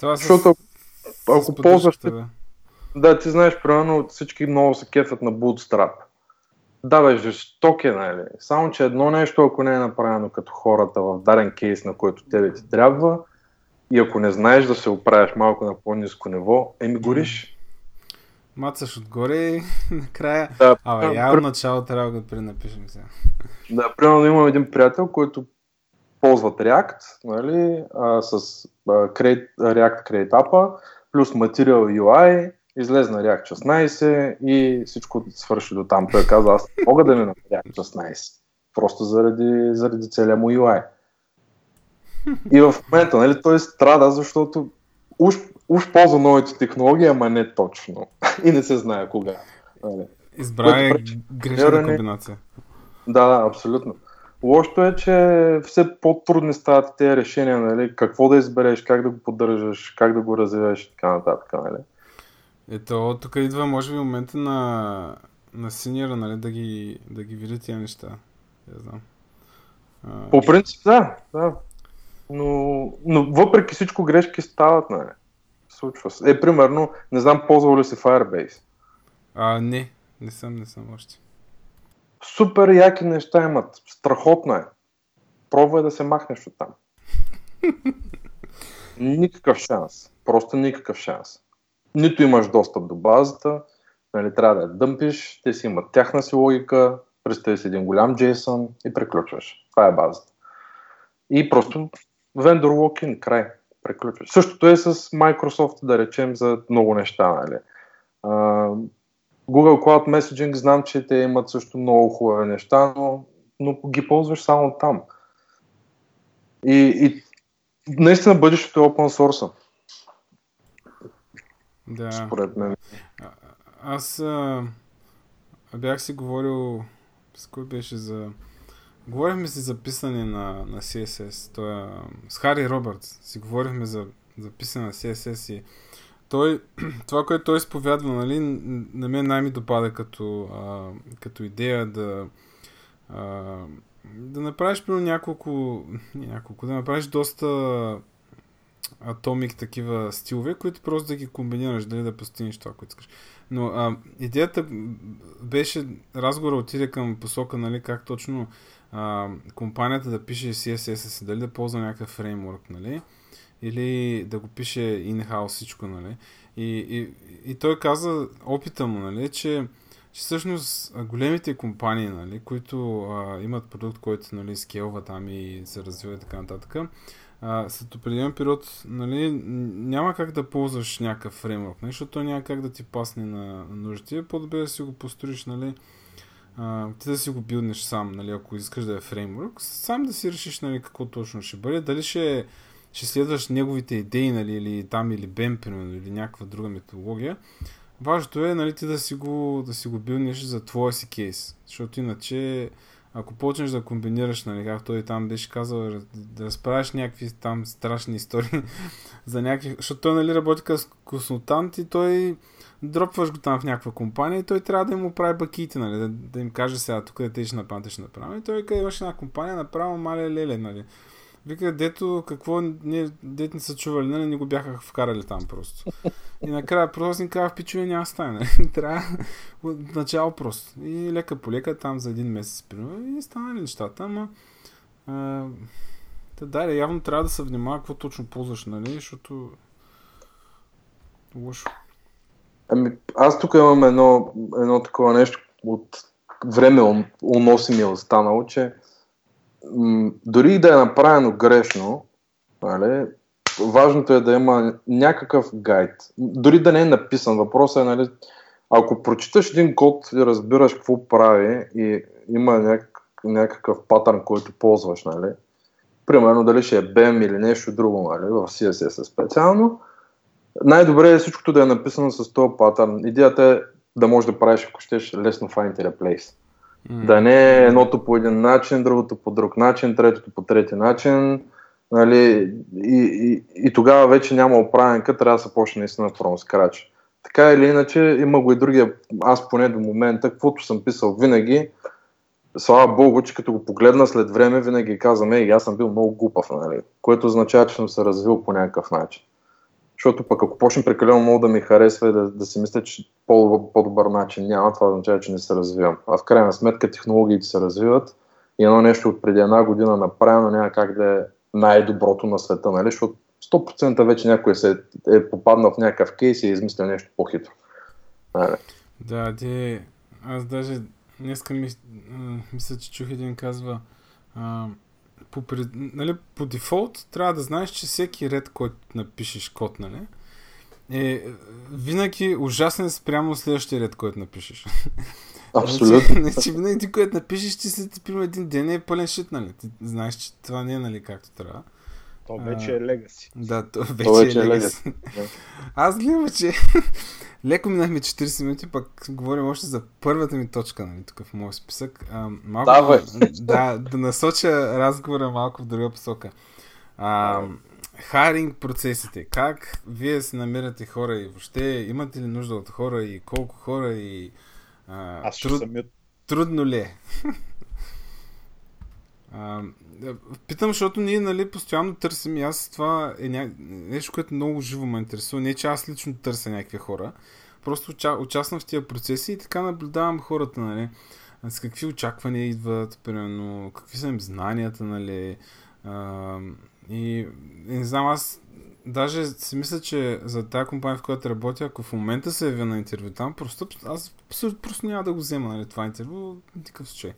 Това Защото с... ако ползваш... Да. да, ти знаеш, примерно всички много се кефят на Bootstrap. Да, бе, жесток е, нали? Само, че едно нещо, ако не е направено като хората в даден кейс, на който тебе ти трябва, и ако не знаеш да се оправяш малко на по-низко ниво, еми гориш. Мацаш отгоре накрая... Да, Абе, явно начало трябва да пренапишем сега. Да, примерно имам един приятел, който ползват React, нали, а, с а, create, React Create App, плюс Material UI, излезе на React 16 и всичко свърши до там. Той каза, аз мога да ми на React 16, просто заради, заради целия му UI. И в момента, нали, той страда, защото уж, уж ползва новите технологии, ама не точно. и не се знае кога. Нали. Избра е грешна комбинация. Да, да, абсолютно. Лошото е, че все по-трудни стават тези решения, нали? какво да избереш, как да го поддържаш, как да го развиваш и така нататък. Нали? Ето, тук идва, може би, момента на, на синьора, нали, да ги, да ги видят тия неща. Я знам. По принцип, да, да. Но, но въпреки всичко грешки стават, нали? Случва се. Е, примерно, не знам, ползвал ли си Firebase? А, не, не съм, не съм още. Супер яки неща имат. Страхотно е. Пробвай да се махнеш от там. никакъв шанс. Просто никакъв шанс. Нито имаш достъп до базата, нали, трябва да я дъмпиш, те си имат тяхна си логика, представи си един голям JSON и приключваш. Това е базата. И просто vendor lock-in, край. Приключваш. Същото е с Microsoft, да речем, за много неща. Нали. Google Cloud Messaging знам, че те имат също много хубави неща, но, но ги ползваш само там. И, и наистина бъдещето е open source. Да. Според мен. А, аз а, бях си говорил с кой беше за... Говорихме си за писане на, на CSS. Той, е, с Хари Робъртс си говорихме за, за писане на CSS и той, това, което той изповядва, нали, на мен най-ми допада като, а, като идея да, а, да направиш примерно няколко, няколко, да направиш доста атомик такива стилове, които просто да ги комбинираш, дали да постигнеш това, което искаш. Но а, идеята беше, разговора отиде към посока, нали, как точно а, компанията да пише CSS, дали да ползва някакъв фреймворк, нали, или да го пише in-house всичко, нали. И, и, и той каза, опита му, нали, че, че всъщност големите компании, нали, които а, имат продукт, който нали, скелва там и се развива и така нататък, след определен период нали, няма как да ползваш някакъв фреймворк, нали, защото няма как да ти пасне на нуждите. По-добре да си го построиш, нали, ти да си го билднеш сам, нали, ако искаш да е фреймворк, сам да си решиш нали, какво точно ще бъде. Дали ще, ще следваш неговите идеи, нали, или там, или BEM, примерно, или някаква друга методология. Важното е нали, ти да си го, да си го билднеш за твоя си кейс, защото иначе ако почнеш да комбинираш, нали, както той там беше казал, да разправяш някакви там страшни истории за някакви... Защото той, нали, работи като консултант и той дропваш го там в някаква компания и той трябва да им прави баките, нали, да, да им каже сега тук да те ще направим, ще направим. И той къде имаш една компания, направо мале леле, нали. Вика, дето, какво, не, дете не са чували, нали, не го бяха вкарали там просто. И накрая просто ни казах, пичове, няма стане. Нали? Трябва от начало просто. И лека по лека, там за един месец, примерно, и станали нещата, ама... А, да, да, явно трябва да се внимава какво точно ползваш, нали, защото... Лошо. Ами, аз тук имам едно, едно такова нещо от време уноси ми е останало, че дори да е направено грешно, нали, важното е да има някакъв гайд. Дори да не е написан. Въпросът е, нали, ако прочиташ един код и разбираш какво прави и, има някак, някакъв патърн, който ползваш, нали? Примерно дали ще е BEM или нещо друго, нали? В CSS специално. Най-добре е всичкото да е написано с този патърн. Идеята е да можеш да правиш, ако щеш, лесно find and replace. Да не е едното по един начин, другото по друг начин, третото по трети начин. Нали, и, и, и тогава вече няма оправенка, трябва да се почне наистина from scratch. Така или иначе, има го и другия, аз поне до момента, каквото съм писал винаги, слава богу, че като го погледна след време, винаги казвам, ей, аз съм бил много глупав, нали? което означава, че съм се развил по някакъв начин. Защото пък ако почне прекалено много да ми харесва и да, да си мисля, че по- по-добър начин няма, това означава, че не се развивам. А в крайна сметка технологиите се развиват и едно нещо от преди една година направено няма как да е най-доброто на света, нали? защото 100% вече някой се е попаднал в някакъв кейс и е измислил нещо по-хитро. Нали? Да, ти... Аз даже днеска ми, мисля, че чух един казва а, по, нали, по дефолт трябва да знаеш, че всеки ред, който напишеш код, нали, е винаги ужасен спрямо следващия ред, който напишеш. Абсолютно. Значи, значи винаги ти, който напишеш, ти след примерно един ден е пълен шит, нали? Ти знаеш, че това не е нали както трябва. То вече е легаси. Да, то вече, То вече е е легаси. Аз гледам, че леко минахме 40 минути, пък говорим още за първата ми точка, нали, тук в моят списък. А, малко, Давай. да, да насоча разговора малко в друга посока. А, хайринг процесите. Как вие се намирате хора и въобще имате ли нужда от хора и колко хора и а, Аз ще труд, самият трудно ли е? А, питам, защото ние нали, постоянно търсим и аз това е ня... нещо, което много живо ме интересува. Не, че аз лично търся някакви хора. Просто уча... участвам в тия процеси и така наблюдавам хората, нали. С какви очаквания идват, примерно, какви са им знанията, нали. А, и, не знам, аз даже си мисля, че за тази компания, в която работя, ако в момента се явя на интервю там, просто, аз просто няма да го взема, нали, това интервю, в никакъв случай.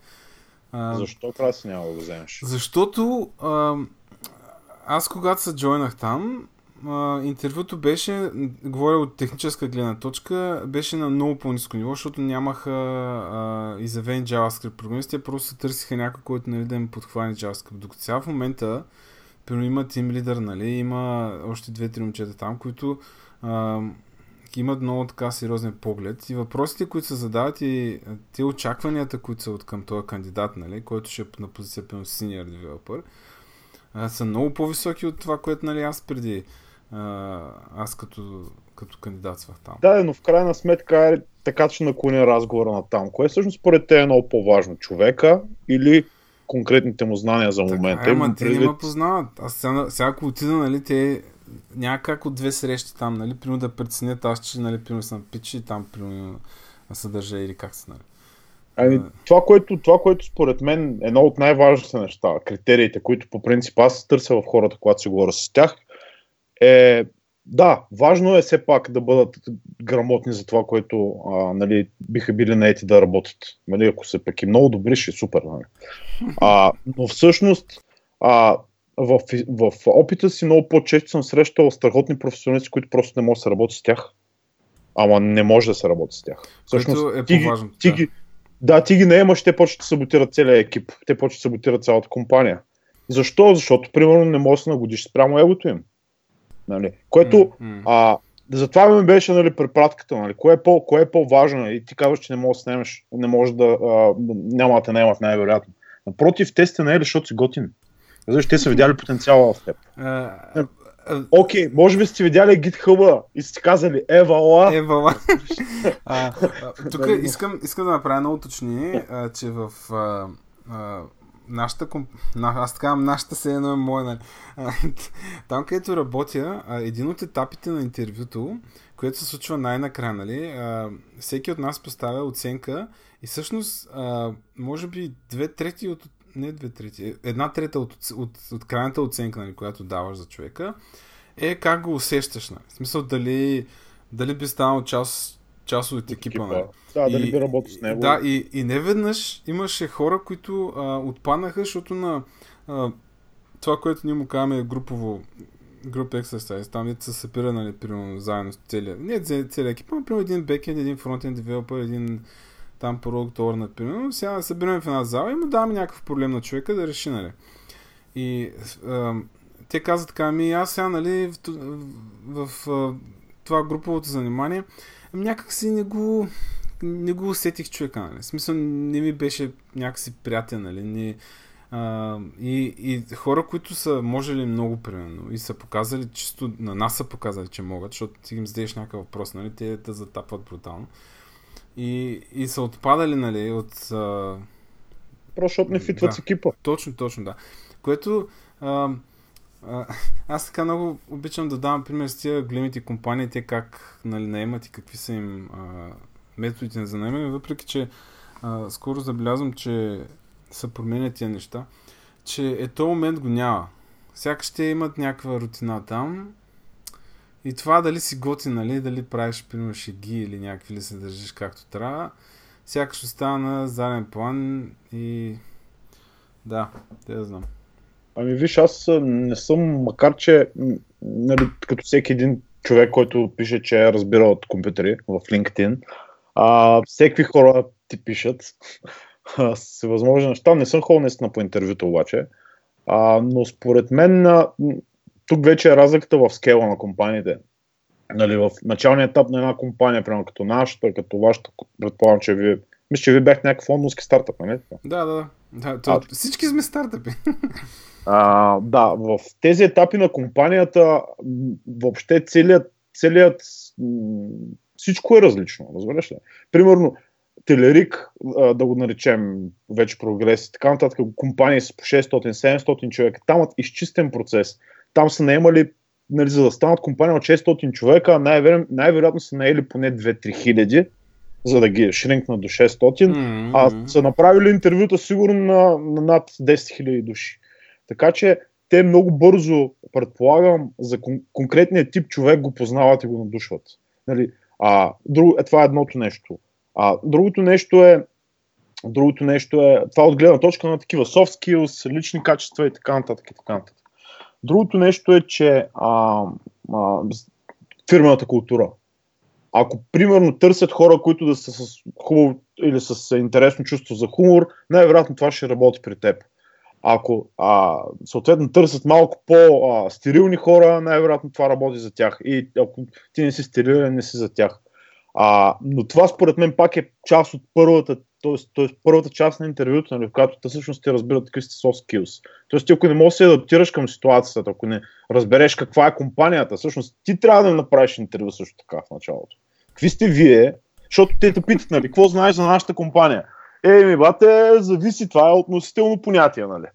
А, Защо краси няма да го вземеш? защото а, аз когато се джойнах там, а, интервюто беше, говоря от техническа гледна точка, беше на много по-низко ниво, защото нямаха а, изявени JavaScript програмисти, просто търсиха някой, който нали, да им подхване JavaScript. Докато сега в момента, примерно има Team Leader, нали, има още две-три момчета там, които а, имат много така сериозен поглед и въпросите, които се задават и те очакванията, които са от към този кандидат, нали, който ще е на позиция на senior developer, а, са много по-високи от това, което нали, аз преди а, аз като, като кандидатствах там. Да, но в крайна сметка е така, че наклоня разговора на там. Кое всъщност според те е много по-важно? Човека или конкретните му знания за момента? Така, ама те не ме познават. Аз сега, сега ако отида, нали, те няма как от две срещи там, нали, примерно да преценят аз, че, нали, примерно съм пич и там, примерно съдържа или как се, нали. Ами, това, което, това, което според мен е едно от най-важните неща, критериите, които по принцип аз търся в хората, когато си говоря с тях, е да, важно е все пак да бъдат грамотни за това, което а, нали, биха били наети да работят. Нали, ако са пък и много добри, ще е супер. Нали. А, но всъщност а, в, в опита си много по-често съм срещал страхотни професионалисти, които просто не може да се работи с тях. Ама не може да се работи с тях. Което е ти ги- по-важното, Ти да. ги, да, ти ги наемаш, те почват да саботират целият екип. Те почват да саботират цялата компания. Защо? Защото, примерно, не можеш да се нагодиш спрямо егото им. Нали? Което, м. а, затова ми беше нали, препратката. Нали? Кое, е по, кое е по-важно? И ти казваш, че не можеш да снемеш, не можеш да, а, няма да те наемат най-вероятно. Напротив, те сте наели, защото си готин. Защото те са видяли потенциала в теб. Окей, може би сте видяли GitHub и сте казали, евала, Е, вала. а, а, тук искам, искам да направя едно уточнение, че в а, а, нашата комп... аз така нашата се едно е моя, нали? Там, където работя, един от етапите на интервюто, което се случва най-накрая, нали? Всеки от нас поставя оценка и всъщност, може би две трети от не две трети, една трета от, от, от крайната оценка, нали, която даваш за човека, е как го усещаш. Нали? В смисъл дали, дали би станал част, част от екипа. Нали? Да, дали И- би работил с него. Да, и, и не веднъж имаше хора, които а, отпаднаха, защото на а, това, което ние му казваме е групово груп exercise, там дето се събира, нали, примерно, заедно с целия, не целият екип, но примерно един бекенд, един фронтенд девелопер, един там Product Owner, примерно, сега да събираме в една зала и му даваме някакъв проблем на човека да реши, нали. И а, те казват така, ми аз сега, нали, в, в, в това груповото занимание, някак си не го, не го усетих човека, нали. В смисъл, не ми беше някакси приятен, нали. Не, а, и, и хора, които са можели много, примерно, и са показали, чисто на нас са показали, че могат, защото ти им зададеш някакъв въпрос, нали, те да затапват брутално. И, и са отпадали, нали, от... А... Просто защото не фитват да, с екипа. Точно, точно, да. Което... А, а, аз така много обичам да давам пример с тия големите компании, те как нали, наемат и какви са им а, методите за наемане, въпреки че а, скоро забелязвам, че се променят тия неща, че е то момент го няма. Сякаш ще имат някаква рутина там и това дали си готи, нали, дали правиш, примерно, шеги или някакви ли се държиш както трябва, сякаш остава на заден план и да, те да знам. Ами виж, аз не съм, макар че нали, като всеки един човек, който пише, че е разбирал от компютъри в LinkedIn, а, всеки хора ти пишат с възможни неща. Не съм ходил по интервюто обаче, а, но според мен тук вече е разликата в скела на компаниите. Нали, в началния етап на една компания, прямо като нашата, като вашата, предполагам, че вие мисля, че вие бяхте някакъв фондовски стартъп, нали? Да, да, да. То, а, всички сме стартъпи. А, да, в тези етапи на компанията въобще целият, целият всичко е различно, разбираш ли? Примерно, Телерик, да го наречем вече прогрес и така нататък, компании с по 600-700 човека, там имат изчистен процес. Там са наемали, нали, за да станат компания от 600 човека, най-вероятно, най-вероятно са наели поне 2-3 хиляди, за да ги шринкнат до 600, mm-hmm. а са направили интервюта сигурно на, на над 10 хиляди души. Така че те много бързо, предполагам, за кон- конкретния тип човек го познават и го надушват. Нали? А, друг, е, това е едното нещо. А, другото нещо е, другото нещо е, това от гледна точка на такива soft skills, лични качества и така нататък. И така нататък. Другото нещо е, че а, а, фирмената култура. Ако примерно търсят хора, които да са с хубаво или с интересно чувство за хумор, най-вероятно това ще работи при теб. Ако а, съответно търсят малко по-стерилни хора, най-вероятно това работи за тях. И ако ти не си стерилен, не си за тях. А, но това според мен пак е част от първата, т.е. първата част на интервюто, нали, в която те всъщност ти разбират какви сте soft skills. Тоест ти ако не можеш да се адаптираш към ситуацията, ако не разбереш каква е компанията, всъщност ти трябва да направиш интервю също така в началото. Какви сте вие? Защото те те питат, нали, какво знаеш за нашата компания? Е, ми бате, зависи, това е относително понятие, нали.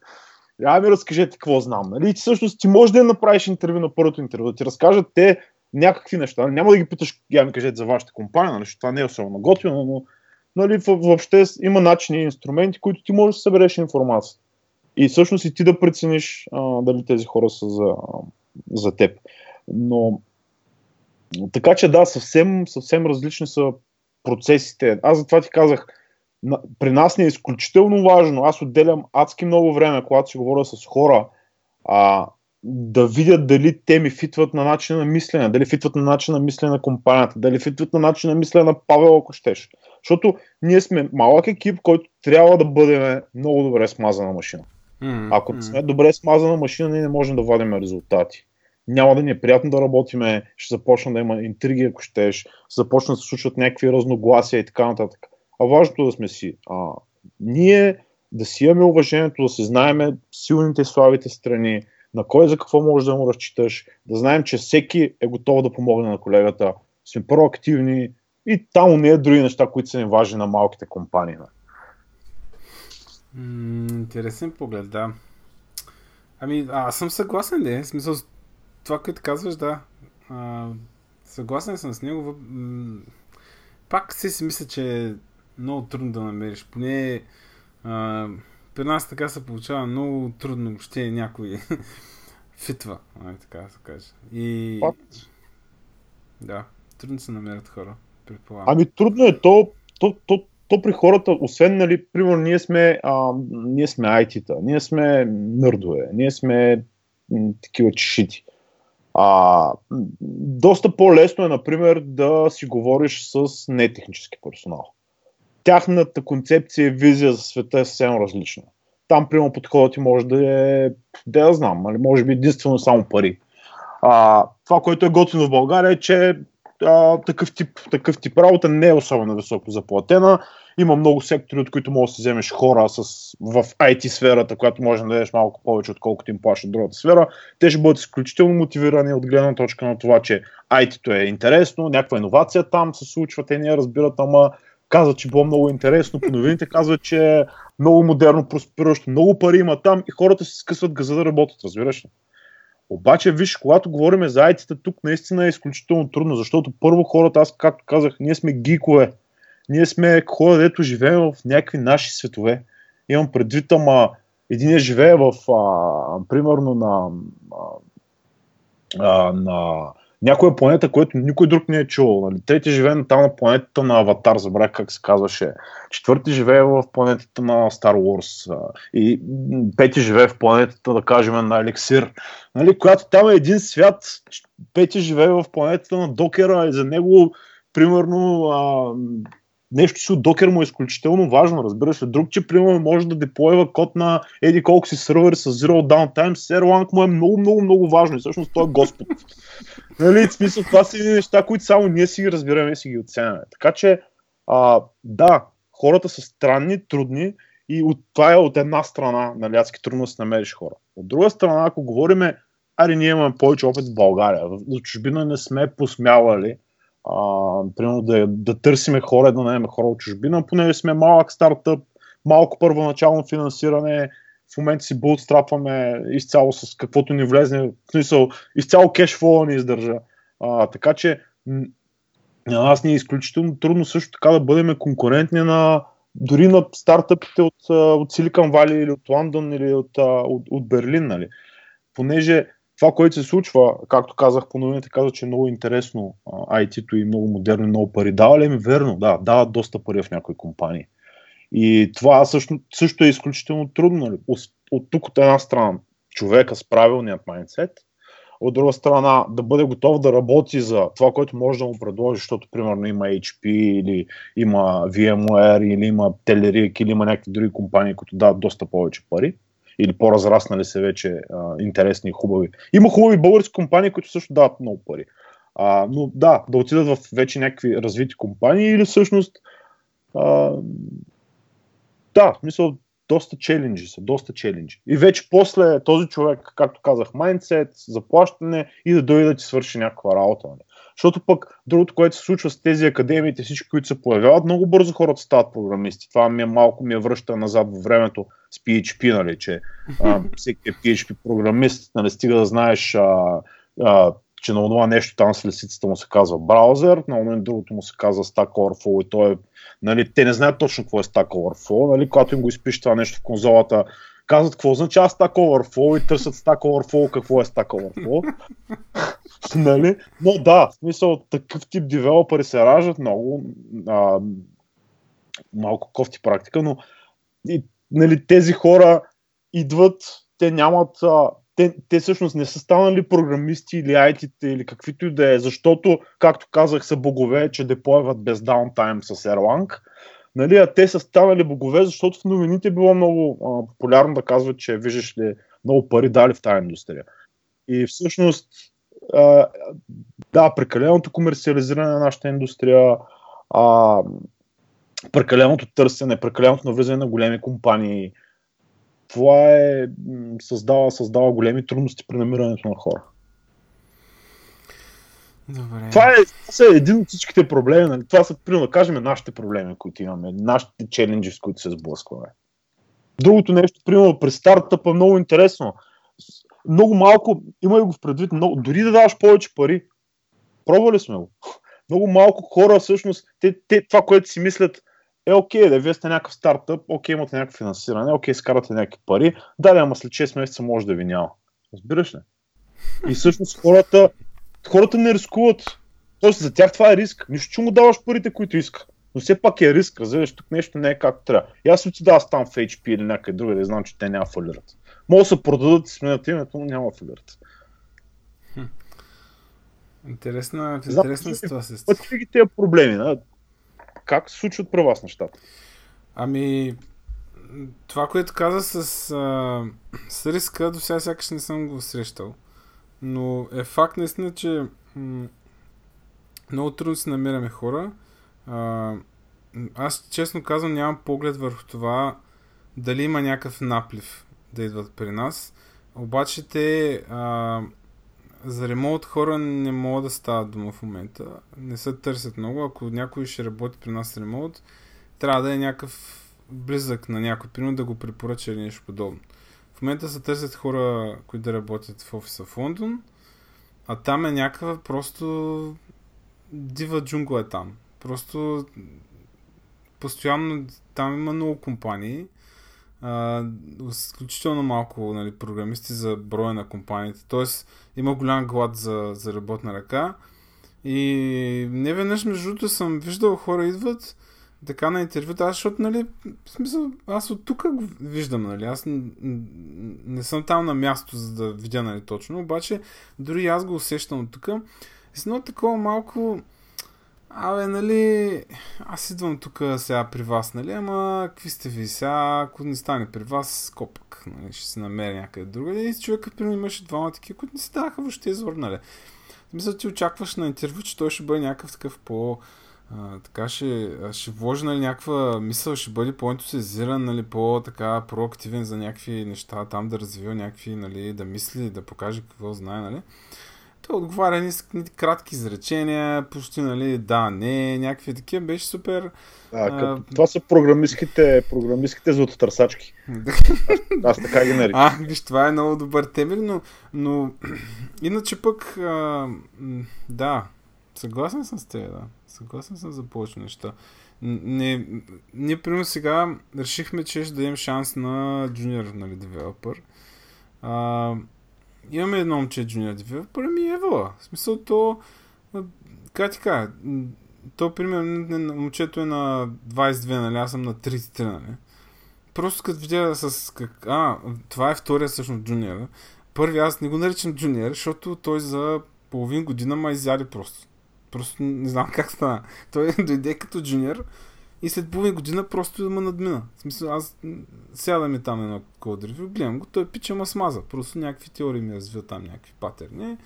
Я ми разкажете какво знам. Нали? Ти всъщност ти можеш да направиш интервю на първото интервю, да ти разкажат те някакви неща. Няма да ги питаш, я ми кажете за вашата компания, нали, това не е особено готино, но нали, въобще има начини и инструменти, които ти можеш да събереш информация. И всъщност и ти да прецениш а, дали тези хора са за, за теб. Но така че да, съвсем, съвсем различни са процесите. Аз затова ти казах, при нас не е изключително важно. Аз отделям адски много време, когато си говоря с хора, а, да видят дали те ми фитват на начин на мислене, дали фитват на начин на мислене на компанията, дали фитват на начин на мислене на Павел, ако щеш. Защото ние сме малък екип, който трябва да бъде много добре смазана машина. Mm-hmm. Ако сме добре смазана машина, ние не можем да вадим резултати. Няма да ни е приятно да работиме, ще започна да има интриги, ако щеш, ще започна да се случват някакви разногласия и така нататък. А важното е да сме си. А, ние да си имаме уважението, да се знаеме силните и слабите страни, на кой за какво можеш да му разчиташ, да знаем, че всеки е готов да помогне на колегата, сме проактивни и там не е други неща, които са ни важни на малките компании. интересен поглед, да. Ами, аз съм съгласен, не? В смисъл, това, което казваш, да. А, съгласен съм с него. Пак си си мисля, че е много трудно да намериш. Поне а, при нас така се получава много трудно въобще някой фитва, ай, така да се каже. И... Факт. Да, трудно се намерят хора, предполагам. Ами трудно е то, то, то, то при хората, освен, нали, примерно, ние сме, а, ние сме IT-та, ние сме нърдове, ние сме м, такива чешити. А, доста по-лесно е, например, да си говориш с нетехнически персонал. тяхната концепция и визия за света е съвсем различна. Там, примерно, подходът ти може да е, да я знам, нали, може би единствено само пари. А, това, което е готино в България е, че а, такъв, тип, такъв тип работа не е особено високо заплатена. Има много сектори, от които можеш да си вземеш хора с, в IT сферата, която може да дадеш малко повече, отколкото им плащат другата сфера. Те ще бъдат изключително мотивирани от гледна точка на това, че IT-то е интересно, някаква иновация там се случва, те не разбират, ама казват, че било много интересно, по новините казват, че е много модерно, проспериращо, много пари има там и хората се скъсват газа да работят, разбираш ли? Обаче, виж, когато говорим за IT-та, тук наистина е изключително трудно, защото първо хората, аз както казах, ние сме гикове. Ние сме хора, дето живеем в някакви наши светове. Имам предвид, ама един живее в, а, примерно, на, а, на някоя планета, което никой друг не е чувал. Нали? Трети живее там на планетата на Аватар, забравях как се казваше. Четвърти живее в планетата на Star Wars. И пети живее в планетата, да кажем, на Елексир. Нали? Която там е един свят, пети живее в планетата на Докера и за него, примерно, а, нещо си от докер му е изключително важно, разбираш ли. Друг, че примерно може да деплоева код на еди колко си сервери с Zero Downtime, Erlang му е много, много, много важно и всъщност той е Господ. нали, в смисъл, това са неща, които само ние си ги разбираме и си ги оценяваме. Така че, а, да, хората са странни, трудни и от, това е от една страна, нали, адски трудно да се намериш хора. От друга страна, ако говориме, ари ние имаме повече опит в България, в чужбина не сме посмявали а, примерно да, да търсиме хора, да наемем хора от чужбина, понеже сме малък стартъп, малко първоначално финансиране, в момента си бултстрапваме изцяло с каквото ни влезне, в смисъл, изцяло кешфлоу ни издържа. А, така че на нас ни е изключително трудно също така да бъдем конкурентни на дори на стартъпите от, от Silicon Valley или от Лондон или от, от, от Берлин, нали? Понеже това, което се случва, както казах по новините, каза, че е много интересно IT-то и много модерно и много пари. Дава ли ми верно? Да, дават доста пари в някои компании. И това също, също е изключително трудно. Нали? От, от тук от една страна човека с правилният майндсет, от друга страна да бъде готов да работи за това, което може да му предложи, защото примерно има HP или има VMware или има Telerik или има някакви други компании, които дават доста повече пари или по-разраснали се вече а, интересни и хубави. Има хубави български компании, които също дават много пари. А, но да, да отидат в вече някакви развити компании или всъщност а, да, в смисъл доста челенджи са, доста челенджи. И вече после този човек, както казах, майндсет, заплащане и да дойде да ти свърши някаква работа. Нали. Защото пък другото, което се случва с тези академиите, всички, които се появяват, много бързо хората стават програмисти. Това ми е малко ми е връща назад във времето с PHP, нали, че а, всеки е PHP програмист, нали, стига да знаеш а, а, че на това нещо там с лисицата му се казва браузър, на момент другото му се казва Stack Overflow и той е, нали, те не знаят точно какво е Stack Overflow, нали, когато им го изпише това нещо в конзолата, казват какво означава Stack Overflow и търсят Stack Overflow, какво е Stack Overflow. нали? Но да, в смисъл такъв тип девелопери се раждат много, а, малко кофти практика, но и, нали, тези хора идват, те нямат а, те, те всъщност не са станали програмисти или IT-те или каквито и да е, защото, както казах, са богове, че деплойват без даунтайм с Erlang. Нали, а те са станали богове, защото в новините било много а, популярно да казват, че виждаш ли много пари дали в тази индустрия. И всъщност, а, да, прекаленото комерциализиране на нашата индустрия, а, прекаленото търсене, прекаленото навлизане на големи компании, това е създава, създава големи трудности при намирането на хора. Добре. Това е, това е един от всичките проблеми. Нали? Това са, примерно, да кажем, нашите проблеми, които имаме, нашите челенджи, с които се сблъскваме. Другото нещо, примерно, при стартъпа е много интересно. Много малко, има и го в предвид, много, дори да даваш повече пари, пробвали сме го. Много малко хора, всъщност, те, те, това, което си мислят, е окей, да вие сте някакъв стартъп, окей, имате някакво финансиране, окей, скарате някакви пари, да, да, ама след 6 месеца може да ви няма. Разбираш ли? И всъщност хората, хората не рискуват. Тоест за тях това е риск. Нищо, че му даваш парите, които иска. Но все пак е риск, разбираш, тук нещо не е както трябва. И аз ти да там в HP или някъде друга, да знам, че те няма фалират. Може да се продадат и сменят името, но няма фалират. Интересна, интересна ситуация. Пъти ги тези проблеми. Да? как се случват при вас нещата? Ами, това, което каза с, а, с риска, до сега сякаш не съм го срещал. Но е факт наистина, че м- много трудно си намираме хора. А, аз честно казвам нямам поглед върху това дали има някакъв наплив да идват при нас. Обаче те а, за ремонт хора не могат да стават дома в момента. Не се търсят много. Ако някой ще работи при нас ремонт, трябва да е някакъв близък на някой, примерно да го препоръча или нещо подобно. В момента се търсят хора, които да работят в офиса в Лондон, а там е някаква просто дива джунгла е там. Просто постоянно там има много компании, изключително малко нали, програмисти за броя на компаниите. Тоест има голям глад за, за работна ръка. И не веднъж между другото съм виждал хора идват така на интервюта, аз, защото, нали, в смисъл, аз от тук виждам, нали, аз не, не съм там на място, за да видя, нали, точно, обаче дори аз го усещам от тук. С едно такова малко, абе, нали, аз идвам тук сега при вас, нали, ама какви сте ви сега, ако не стане при вас, копък, нали, ще се намеря някъде друга. И човека, примерно, имаше двама такива, които не се даваха въобще извор, нали. Мисля, ти очакваш на интервю, че той ще бъде някакъв такъв по- а, така ще, ще вложи нали, някаква мисъл, ще бъде по-ентусиазиран, нали, по-така проактивен за някакви неща, там да развива някакви, нали, да мисли, да покаже какво знае, нали. Той отговаря ни с кратки изречения, почти, нали, да, не, някакви такива, беше супер. А, като, това са програмистските, програмистските златотърсачки. Аз така ги наричам. А, виж, това е много добър темер, но, но иначе пък, а, да, съгласен съм с теб, да. Съгласен съм за повече неща. Не, ние, примерно, сега решихме, че ще дадем шанс на джуниор, нали, девелопър. Имаме едно момче джуниор девелопър, ами Евала. В смисъл, то, как ти кажа, то, примерно, момчето е на 22, нали, аз съм на 33, нали. Просто като видя с как... А, това е втория всъщност джуниор. Първи аз не го наричам джуниор, защото той за половин година ма изяде просто. Просто не знам как стана. Той дойде като джуниор и след половин година просто ме надмина. В смисъл, аз сядаме там едно код гледам го, той пича ма смаза. Просто някакви теории ми развил там, някакви патерни.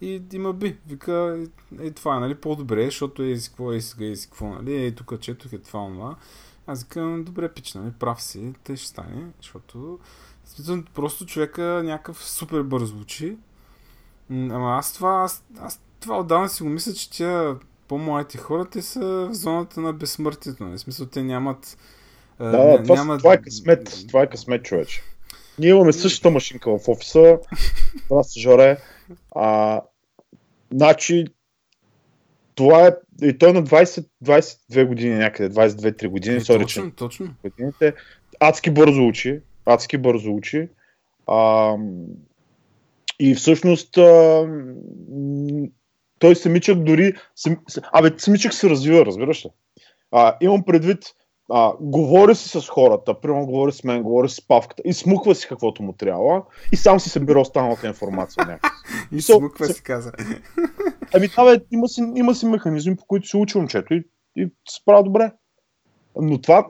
И има би. Вика, е, това, нали, по-добре, защото е си какво, е сега, е си какво, нали, е тук четох, е това, това. Аз викам, добре, пич, нали, прав си, те ще стане, защото смисъл, просто човека някакъв супер бързо звучи. Ама аз това, аз, аз това отдавна си го мисля, че тя по-младите хора, те са в зоната на безсмъртието. Нали? В смисъл, те нямат... Да, да това, нямат... това, е късмет, това е късмет, човече. Ние имаме същата машинка в офиса, това се жоре. А, значи, това е, и той е на 20, 22 години някъде, 22-3 години, е, точно, че, точно. Годините, адски бързо учи, адски бързо учи. А, и всъщност а, той самичък дори... Сам, абе, самичък се развива, разбираш ли? А, имам предвид, а, говори си с хората, примерно говори с мен, говори с павката и смуква си каквото му трябва и сам си събира останалата информация. и so, смуква си каза. Ами да, бе, има си, има си механизми, по които се учи момчето и, и се справя добре. Но това,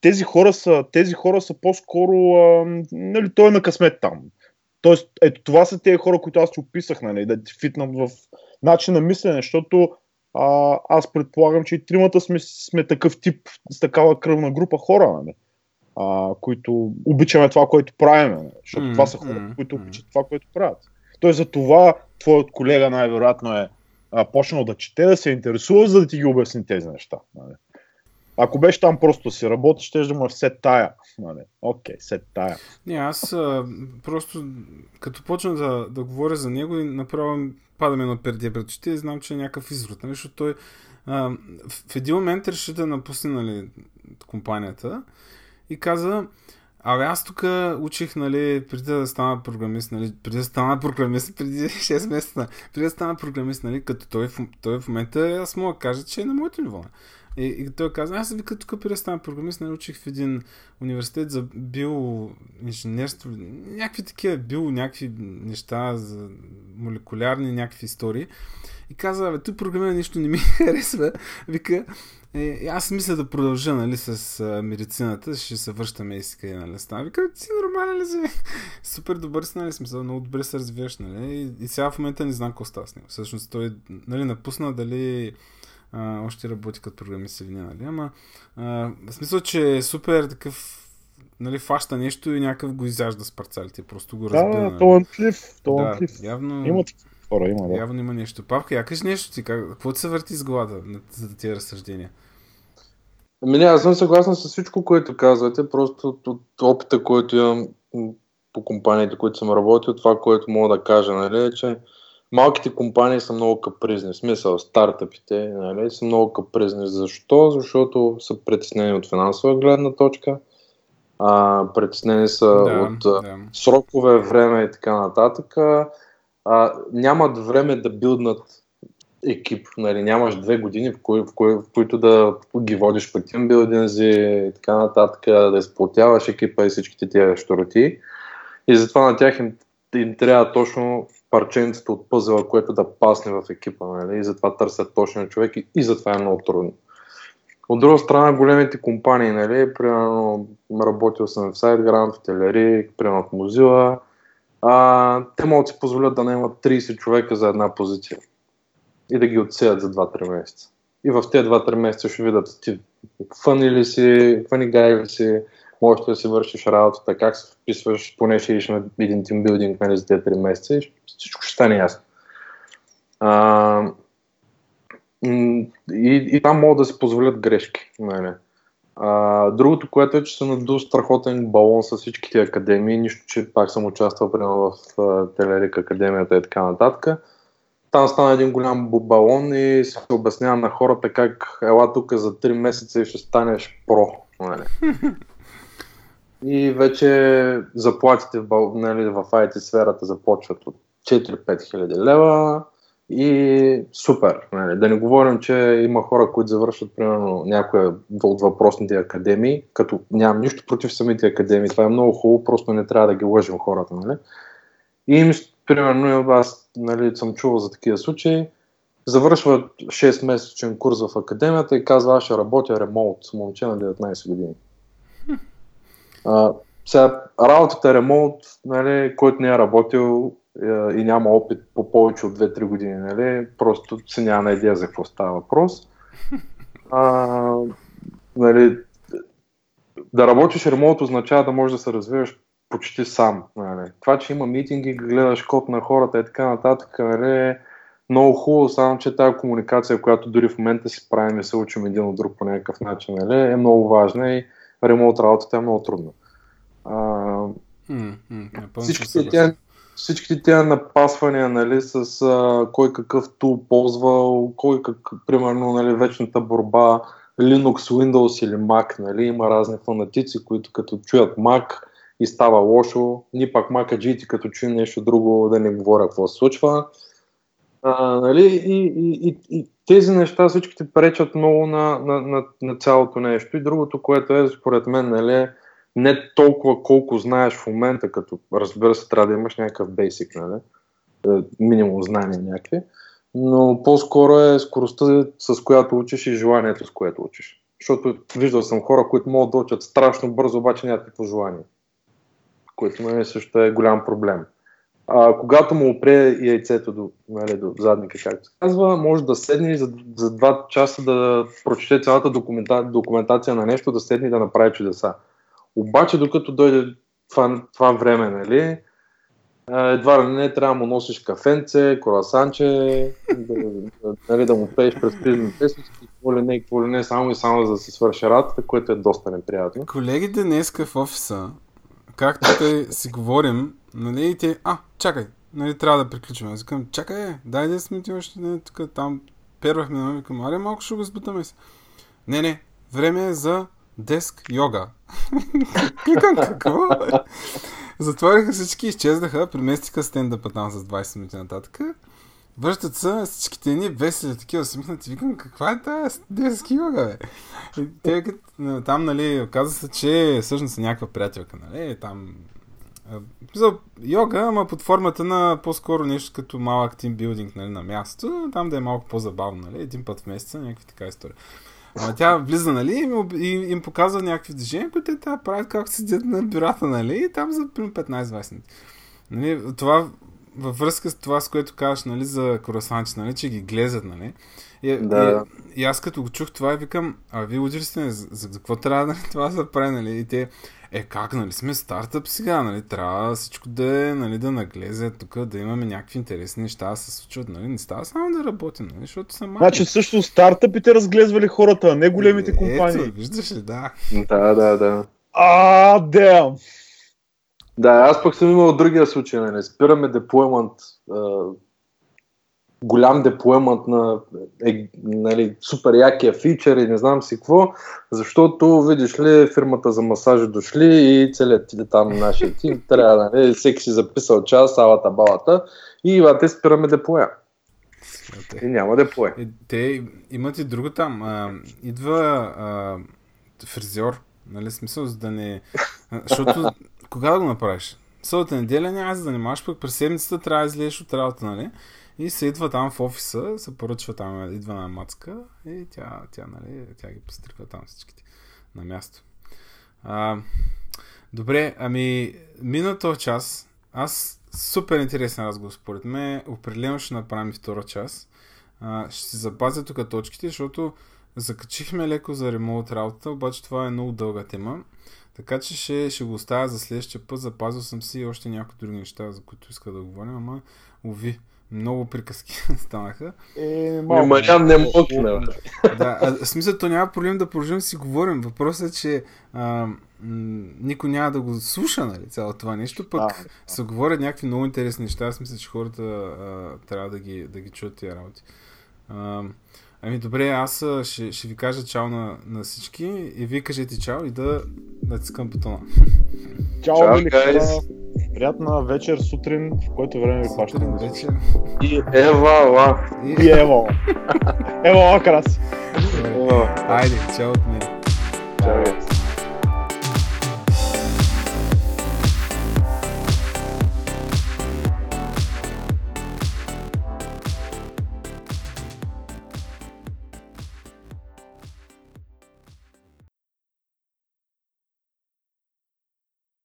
тези хора са, тези хора са по-скоро, а, нали, той е на късмет там. Тоест, ето това са тези хора, които аз ти описах, нали, да ти фитнат в начин на мислене, защото а, аз предполагам, че и тримата сме, сме такъв тип, с такава кръвна група хора, нали? а, които обичаме това, което правим, нали? защото mm, това са хора, които обичат това, което правят. Тоест за това твоят колега най-вероятно е а, почнал да чете, да се интересува, за да ти ги обясни тези неща. Нали? Ако беше там просто си работи, ще да му е все тая. Нали? Окей, все тая. Не, аз а, просто като почна да, да говоря за него и направо пада ми едно перде пред и знам, че е някакъв изрод. Нали? Защото той а, в един момент реши да напусне нали, компанията и каза, Абе, аз тук учих, нали, преди да стана програмист, нали, преди да стана програмист, преди 6 месеца, преди да стана програмист, нали, като той, той в момента, аз мога да кажа, че е на моето ниво. И, и той каза, аз вика тук преди да стана програмист, научих в един университет за биоинженерство, някакви такива био, някакви неща за молекулярни някакви истории. И каза, бе, тук програмиране нищо не ми харесва. Вика, Е, аз мисля да продължа, нали, с а, медицината, ще се връщаме и си къде, нали, стана. Вика, ти нормален ли си? Супер добър си, нали, смисъл, много добре се развиваш, нали, и, и сега в момента не знам какво става с него. Всъщност той, нали, напусна дали а, още работи като програмист или не, нали, ама а, в смисъл, че е супер такъв нали, фаща нещо и някакъв го изяжда с парцалите. Просто го разбира. Да, нали. талантлив, талантлив. Да, явно, Има хора, има, да. явно има нещо. Павка, я кажи нещо ти, как, какво ти се върти с главата на- за тия разсъждения? Ами не, аз съм съгласен с всичко, което казвате, просто от, от опита, който имам по компаниите, които съм работил, това, което мога да кажа, нали, е, че малките компании са много капризни, в смисъл стартъпите нали, са много капризни. Защо? Защото са притеснени от финансова гледна точка, а, притеснени са Да, от да. срокове, време и така нататък. А, нямат време да билднат екип. Нали, нямаш две години, в, кои, в, кои, в които да ги водиш по тимбилдинзи и така нататък, да изплатяваш екипа и всичките тия щуроти. И затова на тях им, им трябва точно парченцето от пъзела, което да пасне в екипа. Нали? И затова търсят точния човек и, и затова е много трудно. От друга страна, големите компании, нали, примерно работил съм в SiteGround, в Телери, примерно в Mozilla, а, те могат да си позволят да наемат 30 човека за една позиция и да ги отсеят за 2-3 месеца. И в тези 2-3 месеца ще видят ти фъни ли си, фъни гай ли си, можеш да си вършиш работата, как се вписваш, поне ще идиш на един тимбилдинг нали, за тези 3 месеца и всичко ще стане ясно. А, и, и там могат да си позволят грешки. Нали. А, другото, което е, че се надул страхотен балон с всичките академии, нищо, че пак съм участвал примерно в Телерик академията и така нататък. Там стана един голям балон и се обяснява на хората как ела тук за 3 месеца и ще станеш про. Нали. И вече заплатите в, нали, в IT сферата започват от 4-5 хиляди лева и супер. Нали. Да не говорим, че има хора, които завършват примерно някоя от въпросните академии, като нямам нищо против самите академии. Това е много хубаво, просто не трябва да ги лъжим хората. Нали. И им, примерно, аз нали, съм чувал за такива случаи, завършва 6-месечен курс в академията и казва, аз ще работя ремонт с момче на 19 години. А, сега, работата е ремонт, нали, който не е работил е, и няма опит по повече от 2-3 години, нали, просто се няма идея за какво става въпрос. А, нали, да работиш ремонт означава да можеш да се развиваш почти сам. Нали. Това, че има митинги, гледаш код на хората и така нататък, нали, е много хубаво, само че тази комуникация, която дори в момента си правим и се учим един от друг по някакъв начин, нали, е много важна и ремонт работата е много трудна. А, съм всичките тя, всичките тя напасвания, нали, с а, кой какъв тул ползвал, кой как, примерно, нали, вечната борба, Linux, Windows или Mac, нали, има разни фанатици, които като чуят Mac и става лошо, ни пак Mac аджити, като чуем нещо друго, да не говоря какво се случва. А, нали, и, и, и, и тези неща всичките пречат много на, на, на, на цялото нещо. И другото, което е, според мен, нали, не толкова колко знаеш в момента, като разбира се, трябва да имаш някакъв бейсик, нали? Е, минимум знания някакви, но по-скоро е скоростта, с която учиш и желанието, с което учиш. Защото виждал съм хора, които могат да учат страшно бързо, обаче нямат никакво желание. Което нали, също е голям проблем. А, когато му опре яйцето до, нали, до задника, както се казва, може да седне за, за два часа да прочете цялата документа, документация на нещо, да седне и да направи чудеса. Обаче, докато дойде това, това време, нали, едва ли не трябва да му носиш кафенце, круасанче, да, нали, да му пееш през призни песни, какво ли не, какво ли не, само и само за да се свърши работата, което е доста неприятно. Колегите днеска в офиса, както те си говорим, нали, и те, а, чакай, нали, трябва да приключим. Аз викам, чакай, е, дай 10 минути още, не, тук, там, первахме, нали, викам, аре, малко ще го сбутаме се. Не, не, време е за деск йога. Викам, какво? Затвориха всички, изчезнаха, преместиха стендъпа там с 20 минути нататък. Връщат се всичките ни весели, такива усмихнати. Викам, каква е тази деск йога, бе? И те, там, нали, оказа се, че всъщност е някаква приятелка, нали, там за йога, ама под формата на по-скоро нещо като малък тимбилдинг нали, на място, там да е малко по-забавно, нали, един път в месеца, някакви така истории. Ама тя влиза, нали, и им, им показва някакви движения, които те правят както седят на бюрата, нали, и там за 15-20 минути. Нали, това във връзка с това, с което казваш, нали, за корасанчи, нали, че ги глезат, нали. И, Да. и, и, аз като го чух това, викам, а вие удири сте, за, за, за какво трябва нали, това да се прави, нали? И те, е как, нали, сме стартъп сега, нали, трябва всичко да е, нали, да наглезе тук, да имаме някакви интересни неща да се случват, нали, не става само да работим, нали, защото са малки. Значи също стартъпите разглезвали хората, а не големите компании. Ето, виждаш ли, да. Да, да, да. А, дем! Да, аз пък съм имал другия случай, нали, спираме деплоймент, голям деплоймент на е, нали, супер якия фичър и не знам си какво, защото, видиш ли, фирмата за масажи дошли и целият ти там нашия тим трябва, нали, всеки си записал час, салата, балата и те спираме деплоя. И няма деплоя. Е, те имат и друго там. А, идва а, фризьор, нали, смисъл, за да не... Защото, кога да го направиш? Събота неделя няма да занимаваш, пък през седмицата трябва да излезеш от работа, нали? И се идва там в офиса, се поръчва там, идва на мацка и тя, тя, нали, тя ги постриква там всичките на място. А, добре, ами, мина този час, аз супер интересен разговор според мен, определено ще направим втора час. А, ще си запазя тук точките, защото закачихме леко за ремонт работата, обаче това е много дълга тема. Така че ще, ще го оставя за следващия път. Запазил съм си още някои други неща, за които иска да говорим, ама уви, много приказки станаха. Е, Ами, Мариан не мокне, бе. Да, а, в смисъл, то няма проблем да продължим да си говорим. Въпросът е, че а, м- никой няма да го слуша, нали, цялото това нещо, пък А, се говорят някакви много интересни неща. Аз мисля, че хората а, трябва да ги, да ги чуят тия работи. А, ами добре, аз ще, ще ви кажа чао на, на всички и вие кажете чао и да натискам бутона. Чао, Чао, guys. Приятна вечер, сутрин, в който време ви Сутрин, хващате. вечер. И ева, ла. И. Ево, краси. Ева. Айде, чао от мен. Чао.